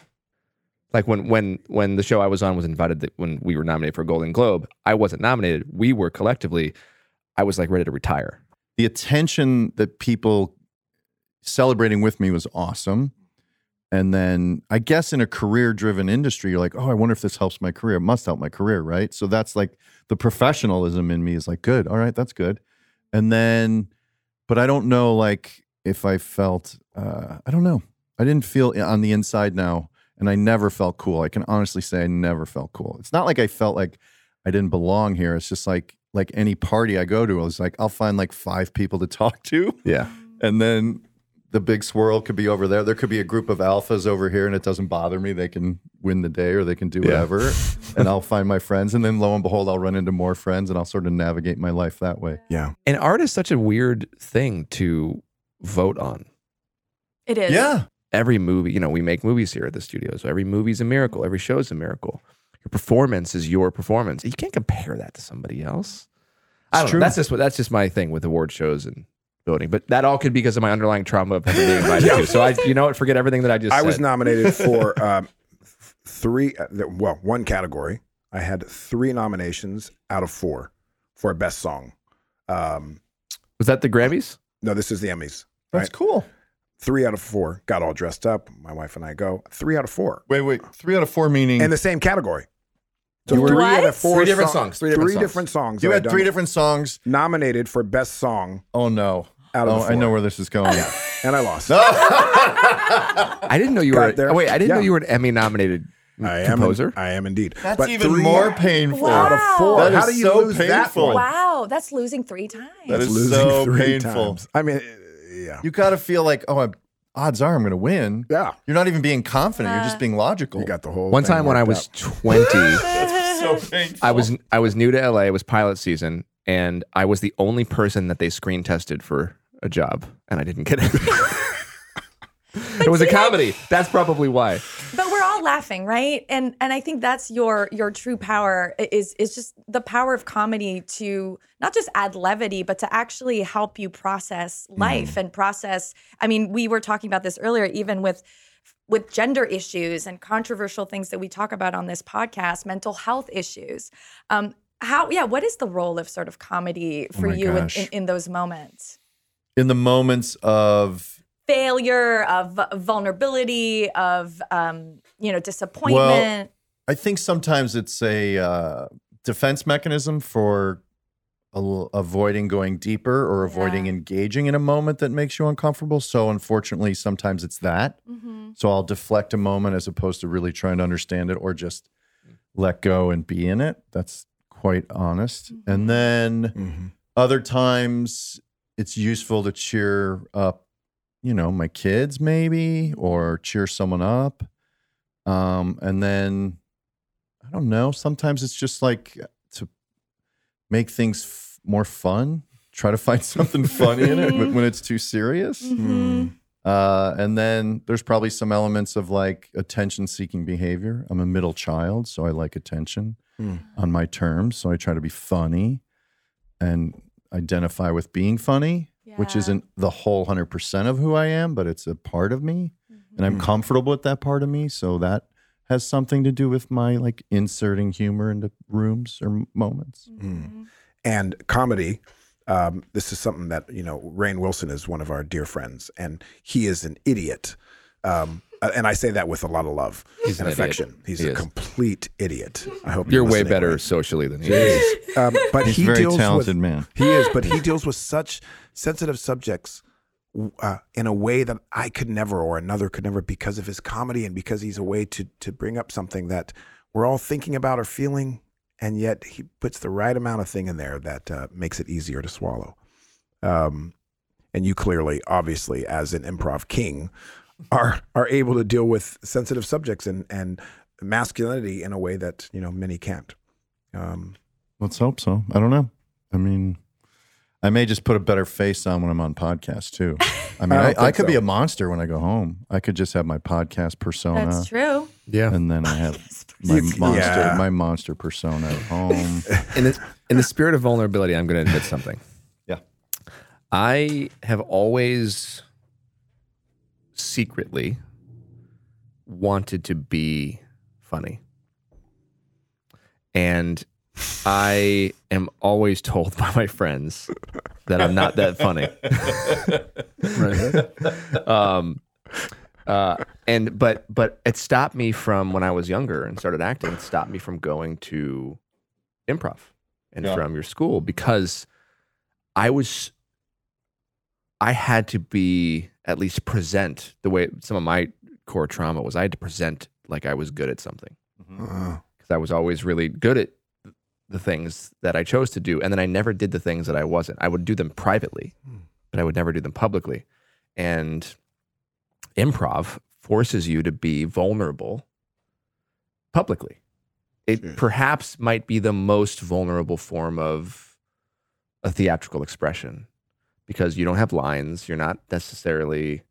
Like when when when the show I was on was invited, that when we were nominated for a Golden Globe, I wasn't nominated. We were collectively. I was like ready to retire. the attention that people celebrating with me was awesome. And then I guess in a career driven industry, you're like, oh, I wonder if this helps my career. It must help my career, right? So that's like the professionalism in me is like, good. All right, that's good. And then, but I don't know, like, if I felt, uh, I don't know. I didn't feel on the inside now. And I never felt cool. I can honestly say I never felt cool. It's not like I felt like I didn't belong here. It's just like, like any party I go to, I was like, I'll find like five people to talk to. Yeah. And then the big swirl could be over there. There could be a group of alphas over here, and it doesn't bother me. They can win the day or they can do Yeah. whatever. and I'll find my friends. And then lo and behold, I'll run into more friends and I'll sort of navigate my life that way. Yeah. And art is such a weird thing to vote on. It is. Every movie, you know, we make movies here at the studio. So every movie's a miracle. Every show is a miracle. Your performance is your performance. You can't compare that to somebody else. I don't know. That's just what that's just my thing with award shows and voting. But that all could be because of my underlying trauma of never being invited to. So I, you know what? Forget everything that I just I said. was nominated for um, three, uh, well, one category. I had three nominations out of four for a best song. Um, Was that the Grammys? no, this is the Emmys. That's right? cool. Three out of four. Got all dressed up. My wife and I go. Three out of four Wait, wait. Three out of four meaning in the same category. So You three out of four Three different song- songs, three different songs. different songs. you had three different songs. nominated for best song, Oh no. Out of oh, the I know where this is going. Yeah. and I lost. I didn't know you Got were. there. Oh, wait, I didn't know you were an Emmy nominated I am. composer. I am indeed. That's But even three more painful. out of four. That How is do you so lose that one? Wow, that's losing three times. That is Losing so three painful. times. I mean, yeah, You got to feel like, oh, I'm, odds are I'm going to win. yeah. You're not even being confident. You're just uh. being logical. You got the whole. One thing time when I worked was out. 20, so painful. I was I was new to LA. It was pilot season, and I was the only person that they screen tested for a job, and I didn't get it. it was a comedy. That's probably why. but we're all laughing right? And and i think that's your your true power is is just the power of comedy to not just add levity but to actually help you process life and process i mean we were talking about this earlier even with with gender issues and controversial things that we talk about on this podcast mental health issues. Um how yeah what is the role of sort of comedy for my you in, in, in those moments? In the moments of failure of vulnerability of um you know disappointment I think sometimes it's a uh, defense mechanism for a l- avoiding going deeper or avoiding Yeah. engaging in a moment that makes you uncomfortable. So unfortunately, sometimes it's that. Mhm. So I'll deflect a moment as opposed to really trying to understand it or just let go and be in it. That's quite honest. And then Mhm. other times it's useful to cheer up, you know, my kids maybe or cheer someone up. Um, and then I don't know, sometimes it's just like to make things f- more fun. Try to find something funny in it when when it's too serious. Mm-hmm. Uh, and then there's probably some elements of like attention seeking behavior. I'm a middle child, so I like attention Hmm. on my terms. So I try to be funny and identify with being funny, which isn't the whole 100% of who I am, but it's a part of me. And I'm Hmm. comfortable with that part of me. So that has something to do with my like inserting humor into rooms or m- moments. Hmm. and comedy. Um, this is something that you know. Rainn Wilson is one of our dear friends, and he is an idiot. Um, and I say that with a lot of love He's and an idiot. affection. He's He a is. complete idiot. I hope You're way better Rainn. socially than he is. Um, but He's he a very deals talented with, man. He is, but he deals with such sensitive subjects uh, in a way that I could never, or another could never, because of his comedy and because he's a way to to bring up something that we're all thinking about or feeling, and yet he puts the right amount of thing in there that uh, makes it easier to swallow. Um, and you clearly, obviously, as an improv king, are are able to deal with sensitive subjects and and masculinity in a way that you know many can't. Um, Let's hope so. I don't know. I mean, I may just put a better face on when I'm on podcast too. I mean, I I, I, think could be a monster when I go home. I could just have my podcast persona, That's true. Yeah. and then I have my monster, yeah. my monster persona at home. in the in the spirit of vulnerability, I'm going to admit something. Yeah. I have always secretly wanted to be funny. And I am always told by my friends that I'm not that funny. right. Um uh and but but it stopped me from when I was younger and started acting, it stopped me from going to improv and Yeah. from your school because I was I had to be at least present the way some of my core trauma was I had to present like I was good at something. Mm-hmm. Because I was always really good at the things that I chose to do and then I never did the things that I wasn't. I would do them privately hmm. but I would never do them publicly. And improv forces you to be vulnerable publicly. It Sure. perhaps might be the most vulnerable form of a theatrical expression because you don't have lines. You're not necessarily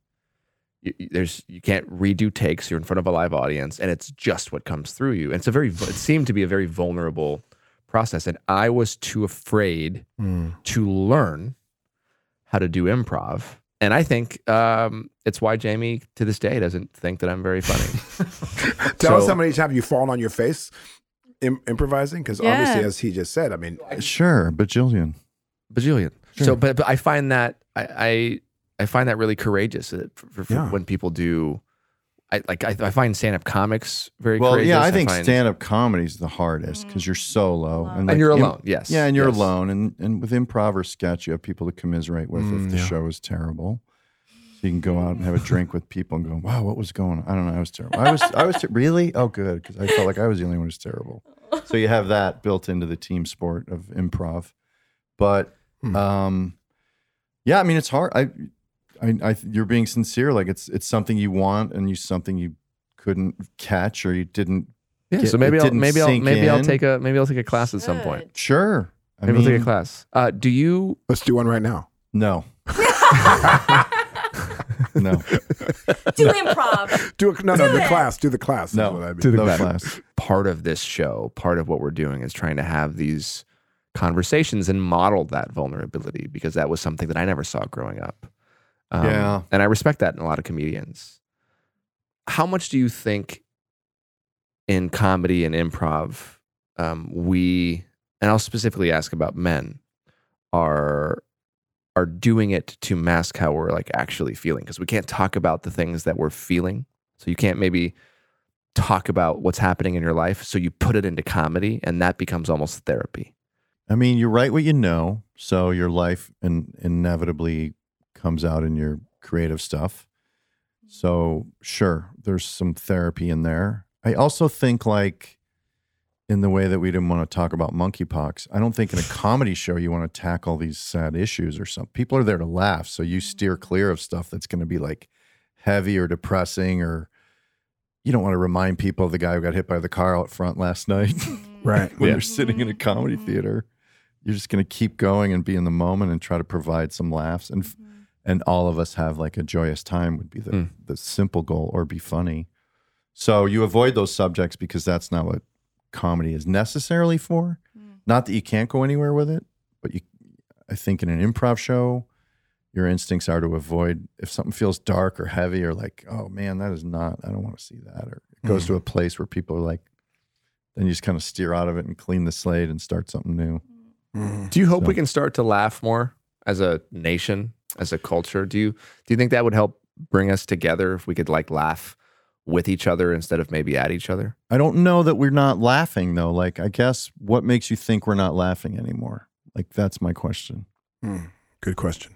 you, you- there's you can't redo takes. You're in front of a live audience and it's just what comes through you. And it's a very it seemed to be a very vulnerable process. And i was too afraid to learn how to do improv. And i think um, it's why jamie to this day doesn't think that i'm very funny. Tell us So- how many times you've fallen on your face Im- improvising, because Yeah. obviously, as he just said, I mean, Sure, bajillion. bajillion. Sure. So, but, but I find that I, I I find that really courageous uh, for, for, for Yeah. when people do. I like I, I find stand up comics very Well, courageous. yeah, I think find- stand up comedy is the hardest because you're solo Alone. and you're im- alone. Yes, Yeah, and you're yes. alone, and and with improv or sketch, you have people to commiserate with Mm, if the yeah. show is terrible. So you can go out and have a drink with people and go, "Wow, what was going on?" I don't know. I was terrible. I was, I was ter- really oh good because I felt like I was the only one who's terrible. So you have that built into the team sport of improv, but Hmm. um, yeah, I mean it's hard. I, I, I, you're being sincere. Like it's it's something you want and you something you couldn't catch or you didn't. Yeah, get- so maybe I'll maybe I'll sink maybe I'll take a maybe I'll take a class at some point. Sure. I Maybe mean, I'll take a class. Uh, do you let's do one right now. No. no. Do improv. Do a, no, no, Do the class. Do the class. is No. what I mean. Do the no class. class. part of this show, part of what we're doing is trying to have these conversations and modeled that vulnerability because that was something that I never saw growing up. Um, Yeah. And I respect that in a lot of comedians. How much do you think in comedy and improv, um, we, and I'll specifically ask about men, are are doing it to mask how we're like actually feeling because we can't talk about the things that we're feeling. So you can't maybe talk about what's happening in your life. So you put it into comedy and that becomes almost therapy. I mean, you write what you know, so your life in, inevitably comes out in your creative stuff. So, sure, there's some therapy in there. I also think, like, in the way that we didn't want to talk about monkeypox, I don't think in a comedy show you want to tackle these sad issues or something. People are there to laugh, so you steer mm-hmm. clear of stuff that's going to be like heavy or depressing, or you don't want to remind people of the guy who got hit by the car out front last night mm-hmm. Right. when Yeah. they're sitting in a comedy mm-hmm. theater. You're just going to keep going and be in the moment and try to provide some laughs and mm-hmm. and all of us have like a joyous time would be the Mm. the simple goal or be funny. So you avoid those subjects because that's not what comedy is necessarily for. Mm. Not that you can't go anywhere with it, but you I think in an improv show your instincts are to avoid if something feels dark or heavy or like, oh man, that is not, I don't want to see that. Or it goes hmm. to a place where people are like, then you just kind of steer out of it and clean the slate and start something new. Do you hope So- we can start to laugh more as a nation, as a culture? Do you do you think that would help bring us together if we could like laugh with each other instead of maybe at each other? I don't know that we're not laughing though. Like, I guess what makes you think we're not laughing anymore? Like, that's my question. Hmm. Good question.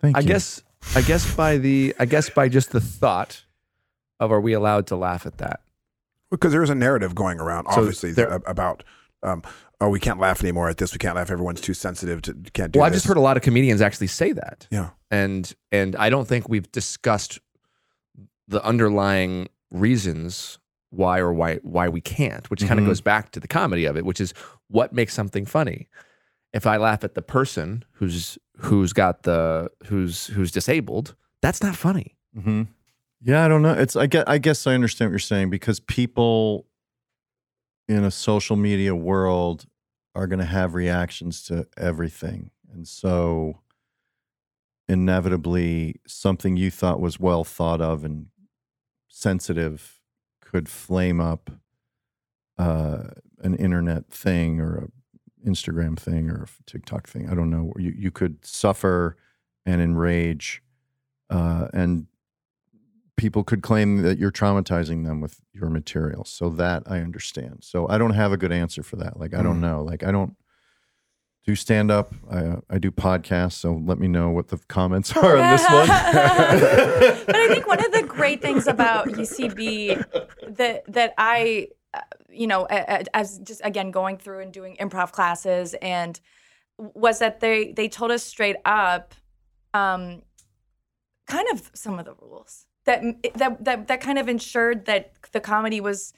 Thank I you. guess I guess by the I guess by just the thought of are we allowed to laugh at that? Because there is a narrative going around, So obviously, there- about, um, oh, we can't laugh anymore at this. We can't laugh. Everyone's too sensitive to can't do that. Well, I've this. just heard a lot of comedians actually say that. Yeah. And and I don't think we've discussed the underlying reasons why or why why we can't, which kind of goes back to the comedy of it, which is what makes something funny. If I laugh at the person who's who's got the who's who's disabled, that's not funny. hmm Yeah, I don't know. It's I get I guess I understand what you're saying because people in a social media world are going to have reactions to everything. And so inevitably something you thought was well thought of and sensitive could flame up uh, an internet thing or a Instagram thing or a TikTok thing. I don't know. You you could suffer and enrage uh, and people could claim that you're traumatizing them with your material. So that I understand. So I don't have a good answer for that. Like I don't know. Like I don't do stand up. I I do podcasts. So let me know what the comments are on this one. but I think one of the great things about UCB that that I, uh, you know, as just again going through and doing improv classes, and was that they they told us straight up, um, kind of some of the rules that that that that kind of ensured that the comedy was.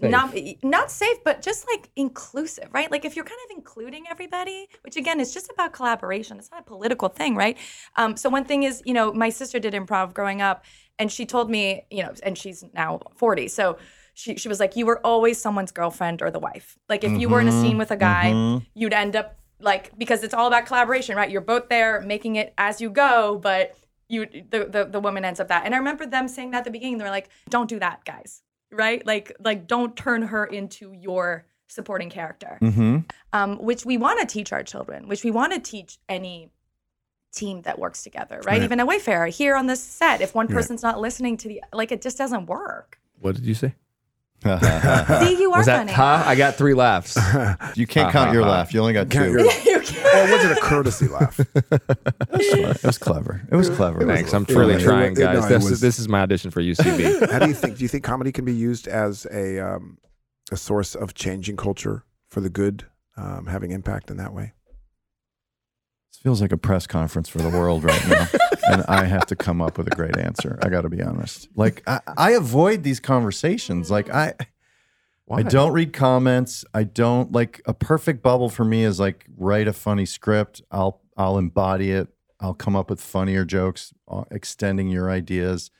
Not not safe, but just like inclusive, right? Like if you're kind of including everybody, which again is just about collaboration. It's not a political thing, right? Um, so one thing is, you know, my sister did improv growing up, and she told me, you know, and she's now 40. So she she was like, you were always someone's girlfriend or the wife. Like if you were in a scene with a guy, you'd end up like because it's all about collaboration, right? You're both there making it as you go, but you the the, the woman ends up that. And I remember them saying that at the beginning. They were like, don't do that, guys. Right? Like like don't turn her into your supporting character mm-hmm. um, which we want to teach our children, which we want to teach any team that works together, right? Right. Even a Wayfarer here on this set, if one Right. person's not listening to the, like, it just doesn't work. What did you say? See, you are Was that funny. huh? I got three laughs. you can't count your laugh. You only got Can't two. hear- you can't. or was it a courtesy laugh? It was clever. It was clever. Thanks. I'm truly was- it trying, it- guys. no, it this, was- is, this is my audition for UCB. How do you think? Do you think comedy can be used as a um, a source of changing culture for the good, um, having impact in that way? This feels like a press conference for the world right now. and I have to come up with a great answer. I got to be honest. Like, I, I avoid these conversations. Like, I. I don't read comments. I don't like a perfect bubble for me is like write a funny script. I'll I'll embody it. I'll come up with funnier jokes, uh, extending your ideas,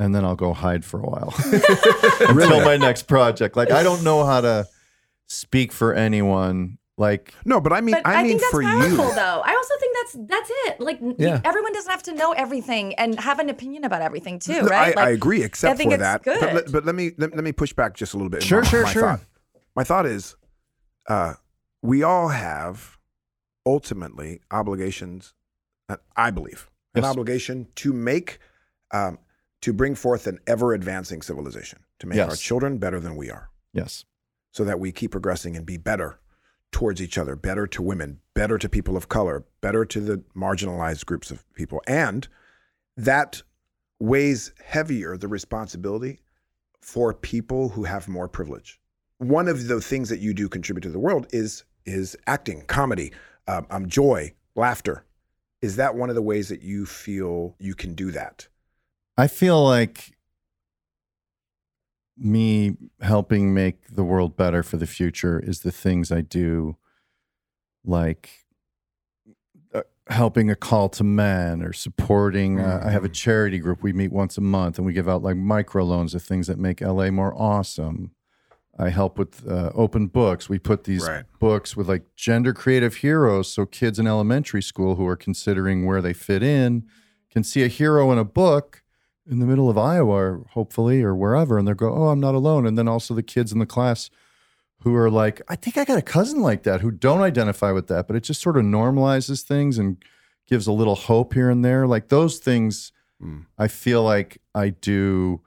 and then I'll go hide for a while until my next project. Like I don't know how to speak for anyone. Like No, but I mean, But I, I, mean think that's for powerful, you. though. I also think that's that's it. Like, Yeah. everyone doesn't have to know everything and have an opinion about everything too, right? I, I agree, except think for it's that. But, good. let, but let me let, let me push back just a little bit. Sure, my- sure, my sure. Thought. My thought is, uh, we all have ultimately obligations. uh, I believe an obligation to make, um, to bring forth an ever advancing civilization, to make our children better than we are, yes, so that we keep progressing and be better towards each other, better to women, better to people of color, better to the marginalized groups of people. And that weighs heavier the responsibility for people who have more privilege. One of the things that you do contribute to the world is is acting, comedy, um, um, joy, laughter. Is that one of the ways that you feel you can do that? I feel like me helping make the world better for the future is the things I do like uh, helping a call to men or supporting. Uh, I have a charity group. We meet once a month and we give out like micro loans of things that make LA more awesome. I help with uh, open books. We put these Right. books with like gender creative heroes, so kids in elementary school who are considering where they fit in can see a hero in a book in the middle of Iowa, or hopefully, or wherever, and they go, "Oh, I'm not alone." And then also the kids in the class who are like, "I think I got a cousin like that," who don't identify with that, but it just sort of normalizes things and gives a little hope here and there. Like those things, mm. I feel like I do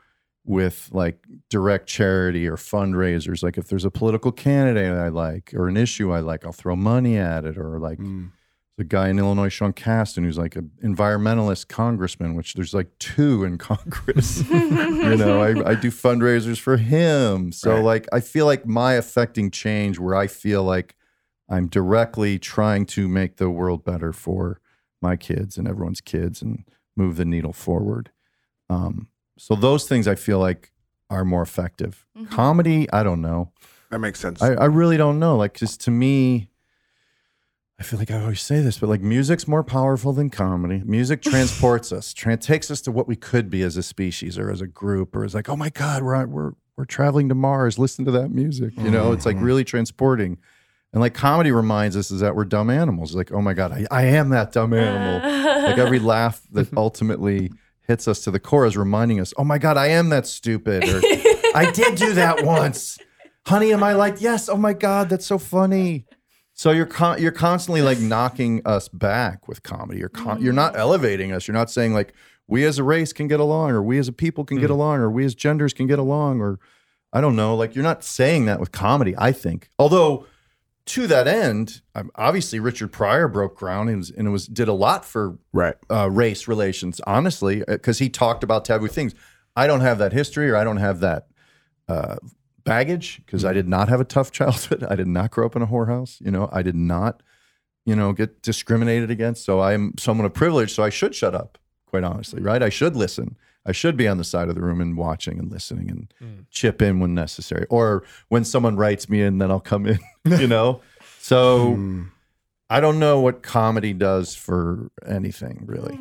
with like direct charity or fundraisers. Like if there's a political candidate I like or an issue I like, I'll throw money at it. Or like mm. The guy in Illinois, Sean Casten, who's like an environmentalist congressman, which there's like two in Congress. you know, I, I do fundraisers for him. So Right. like I feel like my affecting change where I feel like I'm directly trying to make the world better for my kids and everyone's kids and move the needle forward. Um, so those things I feel like are more effective. Comedy, I don't know. That makes sense. I, I really don't know. Like, because to me, I feel like I always say this, but like music's more powerful than comedy. Music transports us, tran takes us to what we could be as a species or as a group, or as like, oh my God, we're we're we're traveling to Mars. Listen to that music. You know, it's like mm-hmm. really transporting. And like comedy reminds us is that we're dumb animals. Like, oh my God, I, I am that dumb animal. like every laugh that ultimately hits us to the core is reminding us, oh my God, I am that stupid. Or I did do that once. Honey, am I like, yes, oh my God, that's so funny. So you're con- you're constantly like knocking us back with comedy. You're con- you're not elevating us. You're not saying like we as a race can get along, or we as a people can get along, or we as genders can get along, or I don't know. Like you're not saying that with comedy. I think, although to that end, obviously Richard Pryor broke ground and, was, and it was did a lot for right. uh, race relations, honestly, because he talked about taboo things. I don't have that history or I don't have that uh, baggage because I did not have a tough childhood. I did not grow up in a whorehouse. You know, I did not, you know, get discriminated against. So I'm someone of privilege. So I should shut up, quite honestly, mm. right? I should listen. I should be on the side of the room and watching and listening and mm. chip in when necessary. Or when someone writes me in, then I'll come in, you know? So mm. I don't know what comedy does for anything, really.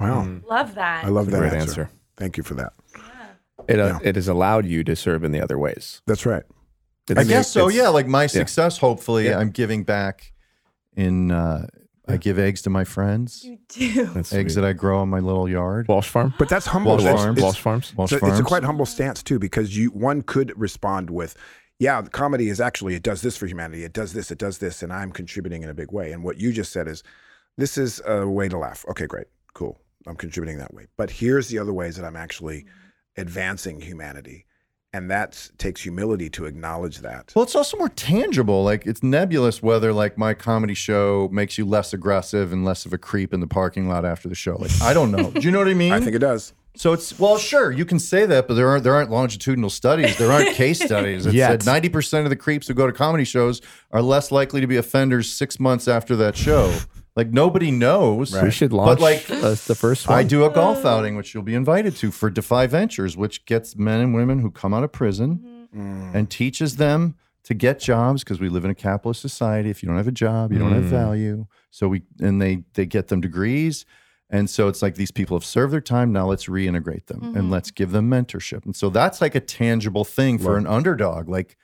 Wow. Love that. I love that Great answer. answer. Thank you for that. It, uh, Yeah. it has allowed you to serve in the other ways. That's right. I It's- guess so. Yeah, like my success. Hopefully, Yeah. I'm giving back. In uh, I give eggs to my friends. You do. That's Eggs sweet. that I grow on my little yard. Walsh Farm. But that's humble. Walsh That's- Farms. it's- Walsh Farms. Walsh So it's a quite humble stance too, because you one could respond with, "Yeah, the comedy is actually it does this for humanity. It does this. It does this, and I'm contributing in a big way." And what you just said is, "This is a way to laugh." Okay, great, cool. I'm contributing that way. But here's the other ways that I'm actually advancing humanity, and that takes humility to acknowledge that. Well, it's also more tangible. Like it's nebulous whether like my comedy show makes you less aggressive and less of a creep in the parking lot after the show. Like I don't know. Do you know what I mean? I think it does. So it's well, sure, you can say that, but there aren't there aren't longitudinal studies. There aren't case studies. It Yet. said ninety percent of the creeps who go to comedy shows are less likely to be offenders six months after that show. Like nobody knows. Right. We should But, launch like, uh, the first one. I do a golf outing, which you'll be invited to for Defy Ventures, which gets men and women who come out of prison and teaches them to get jobs because we live in a capitalist society. If you don't have a job, you don't have value. So we and they they get them degrees. And so it's like these people have served their time. Now let's reintegrate them and let's give them mentorship. And so that's like a tangible thing for an underdog. Like,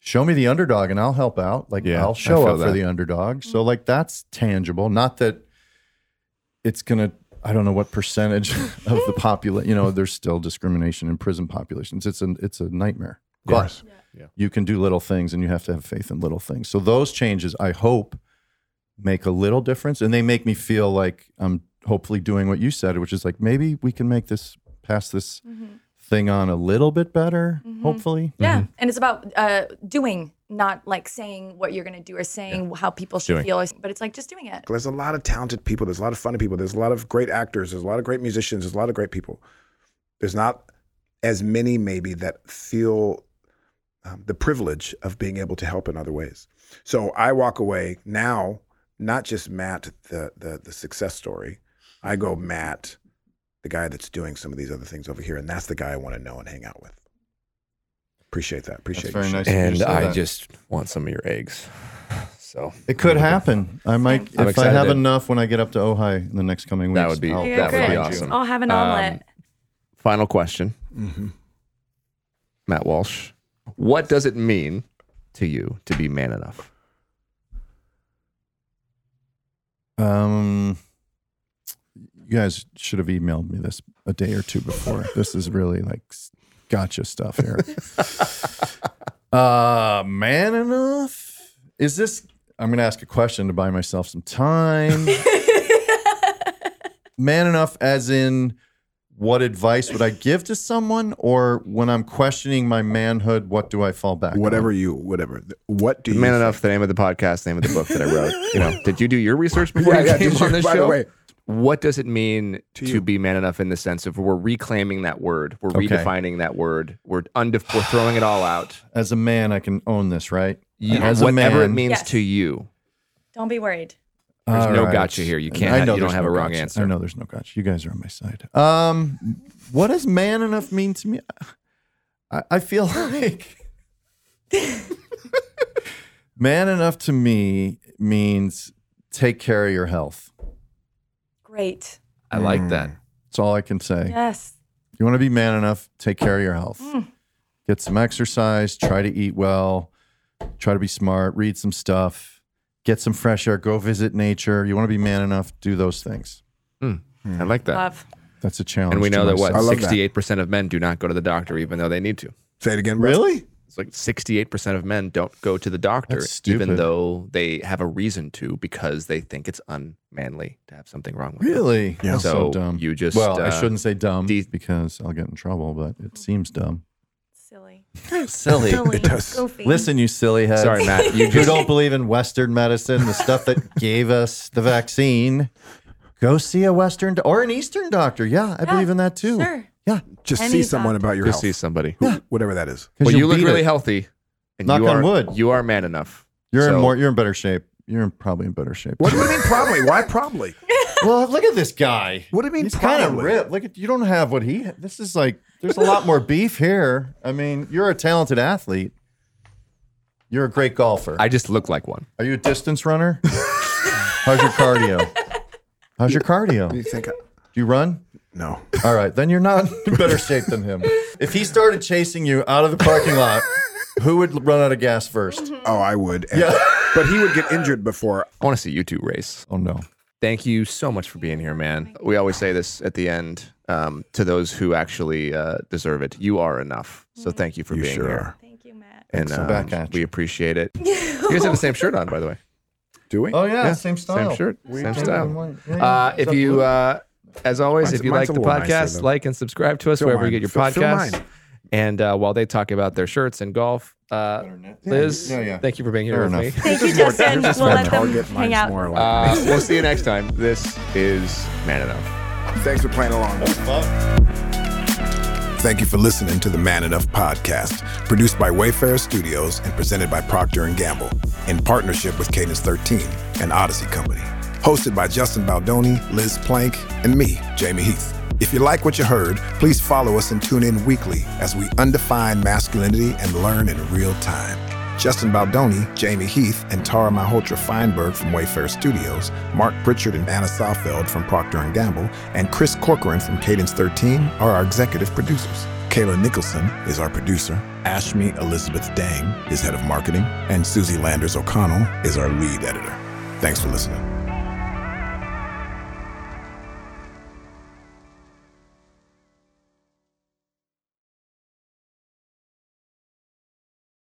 show me the underdog and I'll help out. Like, Yeah, I'll show feel up for the underdog. So, like, that's tangible. Not that it's going to, I don't know what percentage of the population, you know, there's still discrimination in prison populations. It's a, it's a nightmare. Of course. You can do little things and you have to have faith in little things. So, those changes, I hope, make a little difference. And they make me feel like I'm hopefully doing what you said, which is like maybe we can make this, pass this mm-hmm. Thing on a little bit better, hopefully. Yeah. And it's about uh, doing, not like saying what you're going to do or saying how people should Doing. feel, but it's like just doing it. There's a lot of talented people. There's a lot of funny people. There's a lot of great actors. There's a lot of great musicians. There's a lot of great people. There's not as many, maybe, that feel um, the privilege of being able to help in other ways. So I walk away now, not just Matt, the the, the success story. I go Matt, the guy that's doing some of these other things over here, and that's the guy I want to know and hang out with. Appreciate that. Appreciate That's very you, nice. Shane. of you to and I that. just want some of your eggs. So It could happen. I might I'm if I have enough when I get up to Ojai in the next coming weeks. That would be- I'll- Okay, that would be awesome. I'll have an Um, omelet. Final question, Mm-hmm. Matt Walsh. What does it mean to you to be man enough? Um, you guys should have emailed me this a day or two before. this is really like gotcha stuff here. uh, man enough? Is this? I'm gonna ask a question to buy myself some time. man enough, as in, what advice would I give to someone, or when I'm questioning my manhood, what do I fall back? on? Whatever you, whatever. What do you? Man think? enough. The name of the podcast, name of the book that I wrote. You know, did you do your research before Yeah, you yeah, came did on this by show? the way- what does it mean To to, be man enough in the sense of we're reclaiming that word, we're Okay. redefining that word, we're undef- we're throwing it all out. As a man, I can own this, right? You, As a whatever it means Yes. to you. Don't be worried. There's All no right. gotcha here. You can't I know you don't have no a wrong gotcha. answer. I know there's no gotcha. You guys are on my side. Um, what does man enough mean to me? I, I feel like man enough to me means take care of your health. Great. I like mm. that. That's all I can say. Yes. You want to be man enough, take care of your health. Mm. Get some exercise, try to eat well, try to be smart, read some stuff, get some fresh air, go visit nature. You want to be man enough, do those things. Hmm. Hmm. I like that. Love. That's a challenge. And we to know that what myself. I love that. sixty-eight percent of men do not go to the doctor, even though they need to. Say it again. Russ. Really? It's like sixty-eight percent of men don't go to the doctor, even though they have a reason to, because they think it's unmanly to have something wrong with them. Really? Yeah. So, So dumb. you just, well, I uh, shouldn't say dumb de- because I'll get in trouble, but it seems dumb. Silly. Silly. Silly. It does. Goofy. Listen, you silly head. Sorry, Matt. You You just don't believe in Western medicine, the stuff that gave us the vaccine. Go see a Western do- or an Eastern doctor. Yeah, I Yeah, believe in that too. Sure. Yeah. Just Any see someone doctor. about your go health, see somebody. Yeah. whatever that is. Well, you'll you look really it. healthy, and Knock you on are wood. you are man enough. You're in more. You're in better shape. You're in, probably in better shape. What do you mean probably? Why probably? well, look at this guy. What do you mean He's kind of probably? ripped. Look at you. Don't have what he. This is like. There's a lot more beef here. I mean, you're a talented athlete. You're a great golfer. I just look like one. Are you a distance runner? How's your cardio? How's your cardio? Do Do you think? I, you run? No. All right, then you're not in better shape than him. If he started chasing you out of the parking lot, who would run out of gas first? Oh, I would. And- Yeah. But he would get injured before. I want to see you two race. Oh no. Thank you so much for being here, man. We always say this at the end um, to those who actually uh, deserve it. You are enough. So thank you for You being sure here. are. Thank you, Matt. And So um, back at we you. appreciate it. You guys have the same shirt on, by the way. Do we? Oh yeah, Yeah, same style. Same shirt, We same changed style. them. Yeah, yeah. Uh, if you, uh, as always, Mine's- if you like the little nicer, podcast, like and subscribe to us Fill wherever mine. you get your Fill- fill podcasts. mine. And uh, while they talk about their shirts and golf, uh, Liz, Yeah, yeah. thank you for being here Fair with enough. me. Thank you, Yours is more- Justin. yours is We'll more let them Target, hang mine's out. more like Uh, we'll see you next time. This is Man Enough. Thanks for playing along. Thank you for listening to the Man Enough podcast, produced by Wayfarer Studios and presented by Procter & Gamble in partnership with Cadence 13 and Audacy Company. Hosted by Justin Baldoni, Liz Plank, and me, Jamie Heath. If you like what you heard, please follow us and tune in weekly as we undefine masculinity and learn in real time. Justin Baldoni, Jamie Heath, and Tara Malhotra Feinberg from Wayfarer Studios, Mark Pritchard and Anna Saalfeld from Procter & Gamble, and Chris Corcoran from Cadence 13 are our executive producers. Kayla Nicholson is our producer. Ashmi Elizabeth Dang is head of marketing, and Susie Landers O'Connell is our lead editor. Thanks for listening.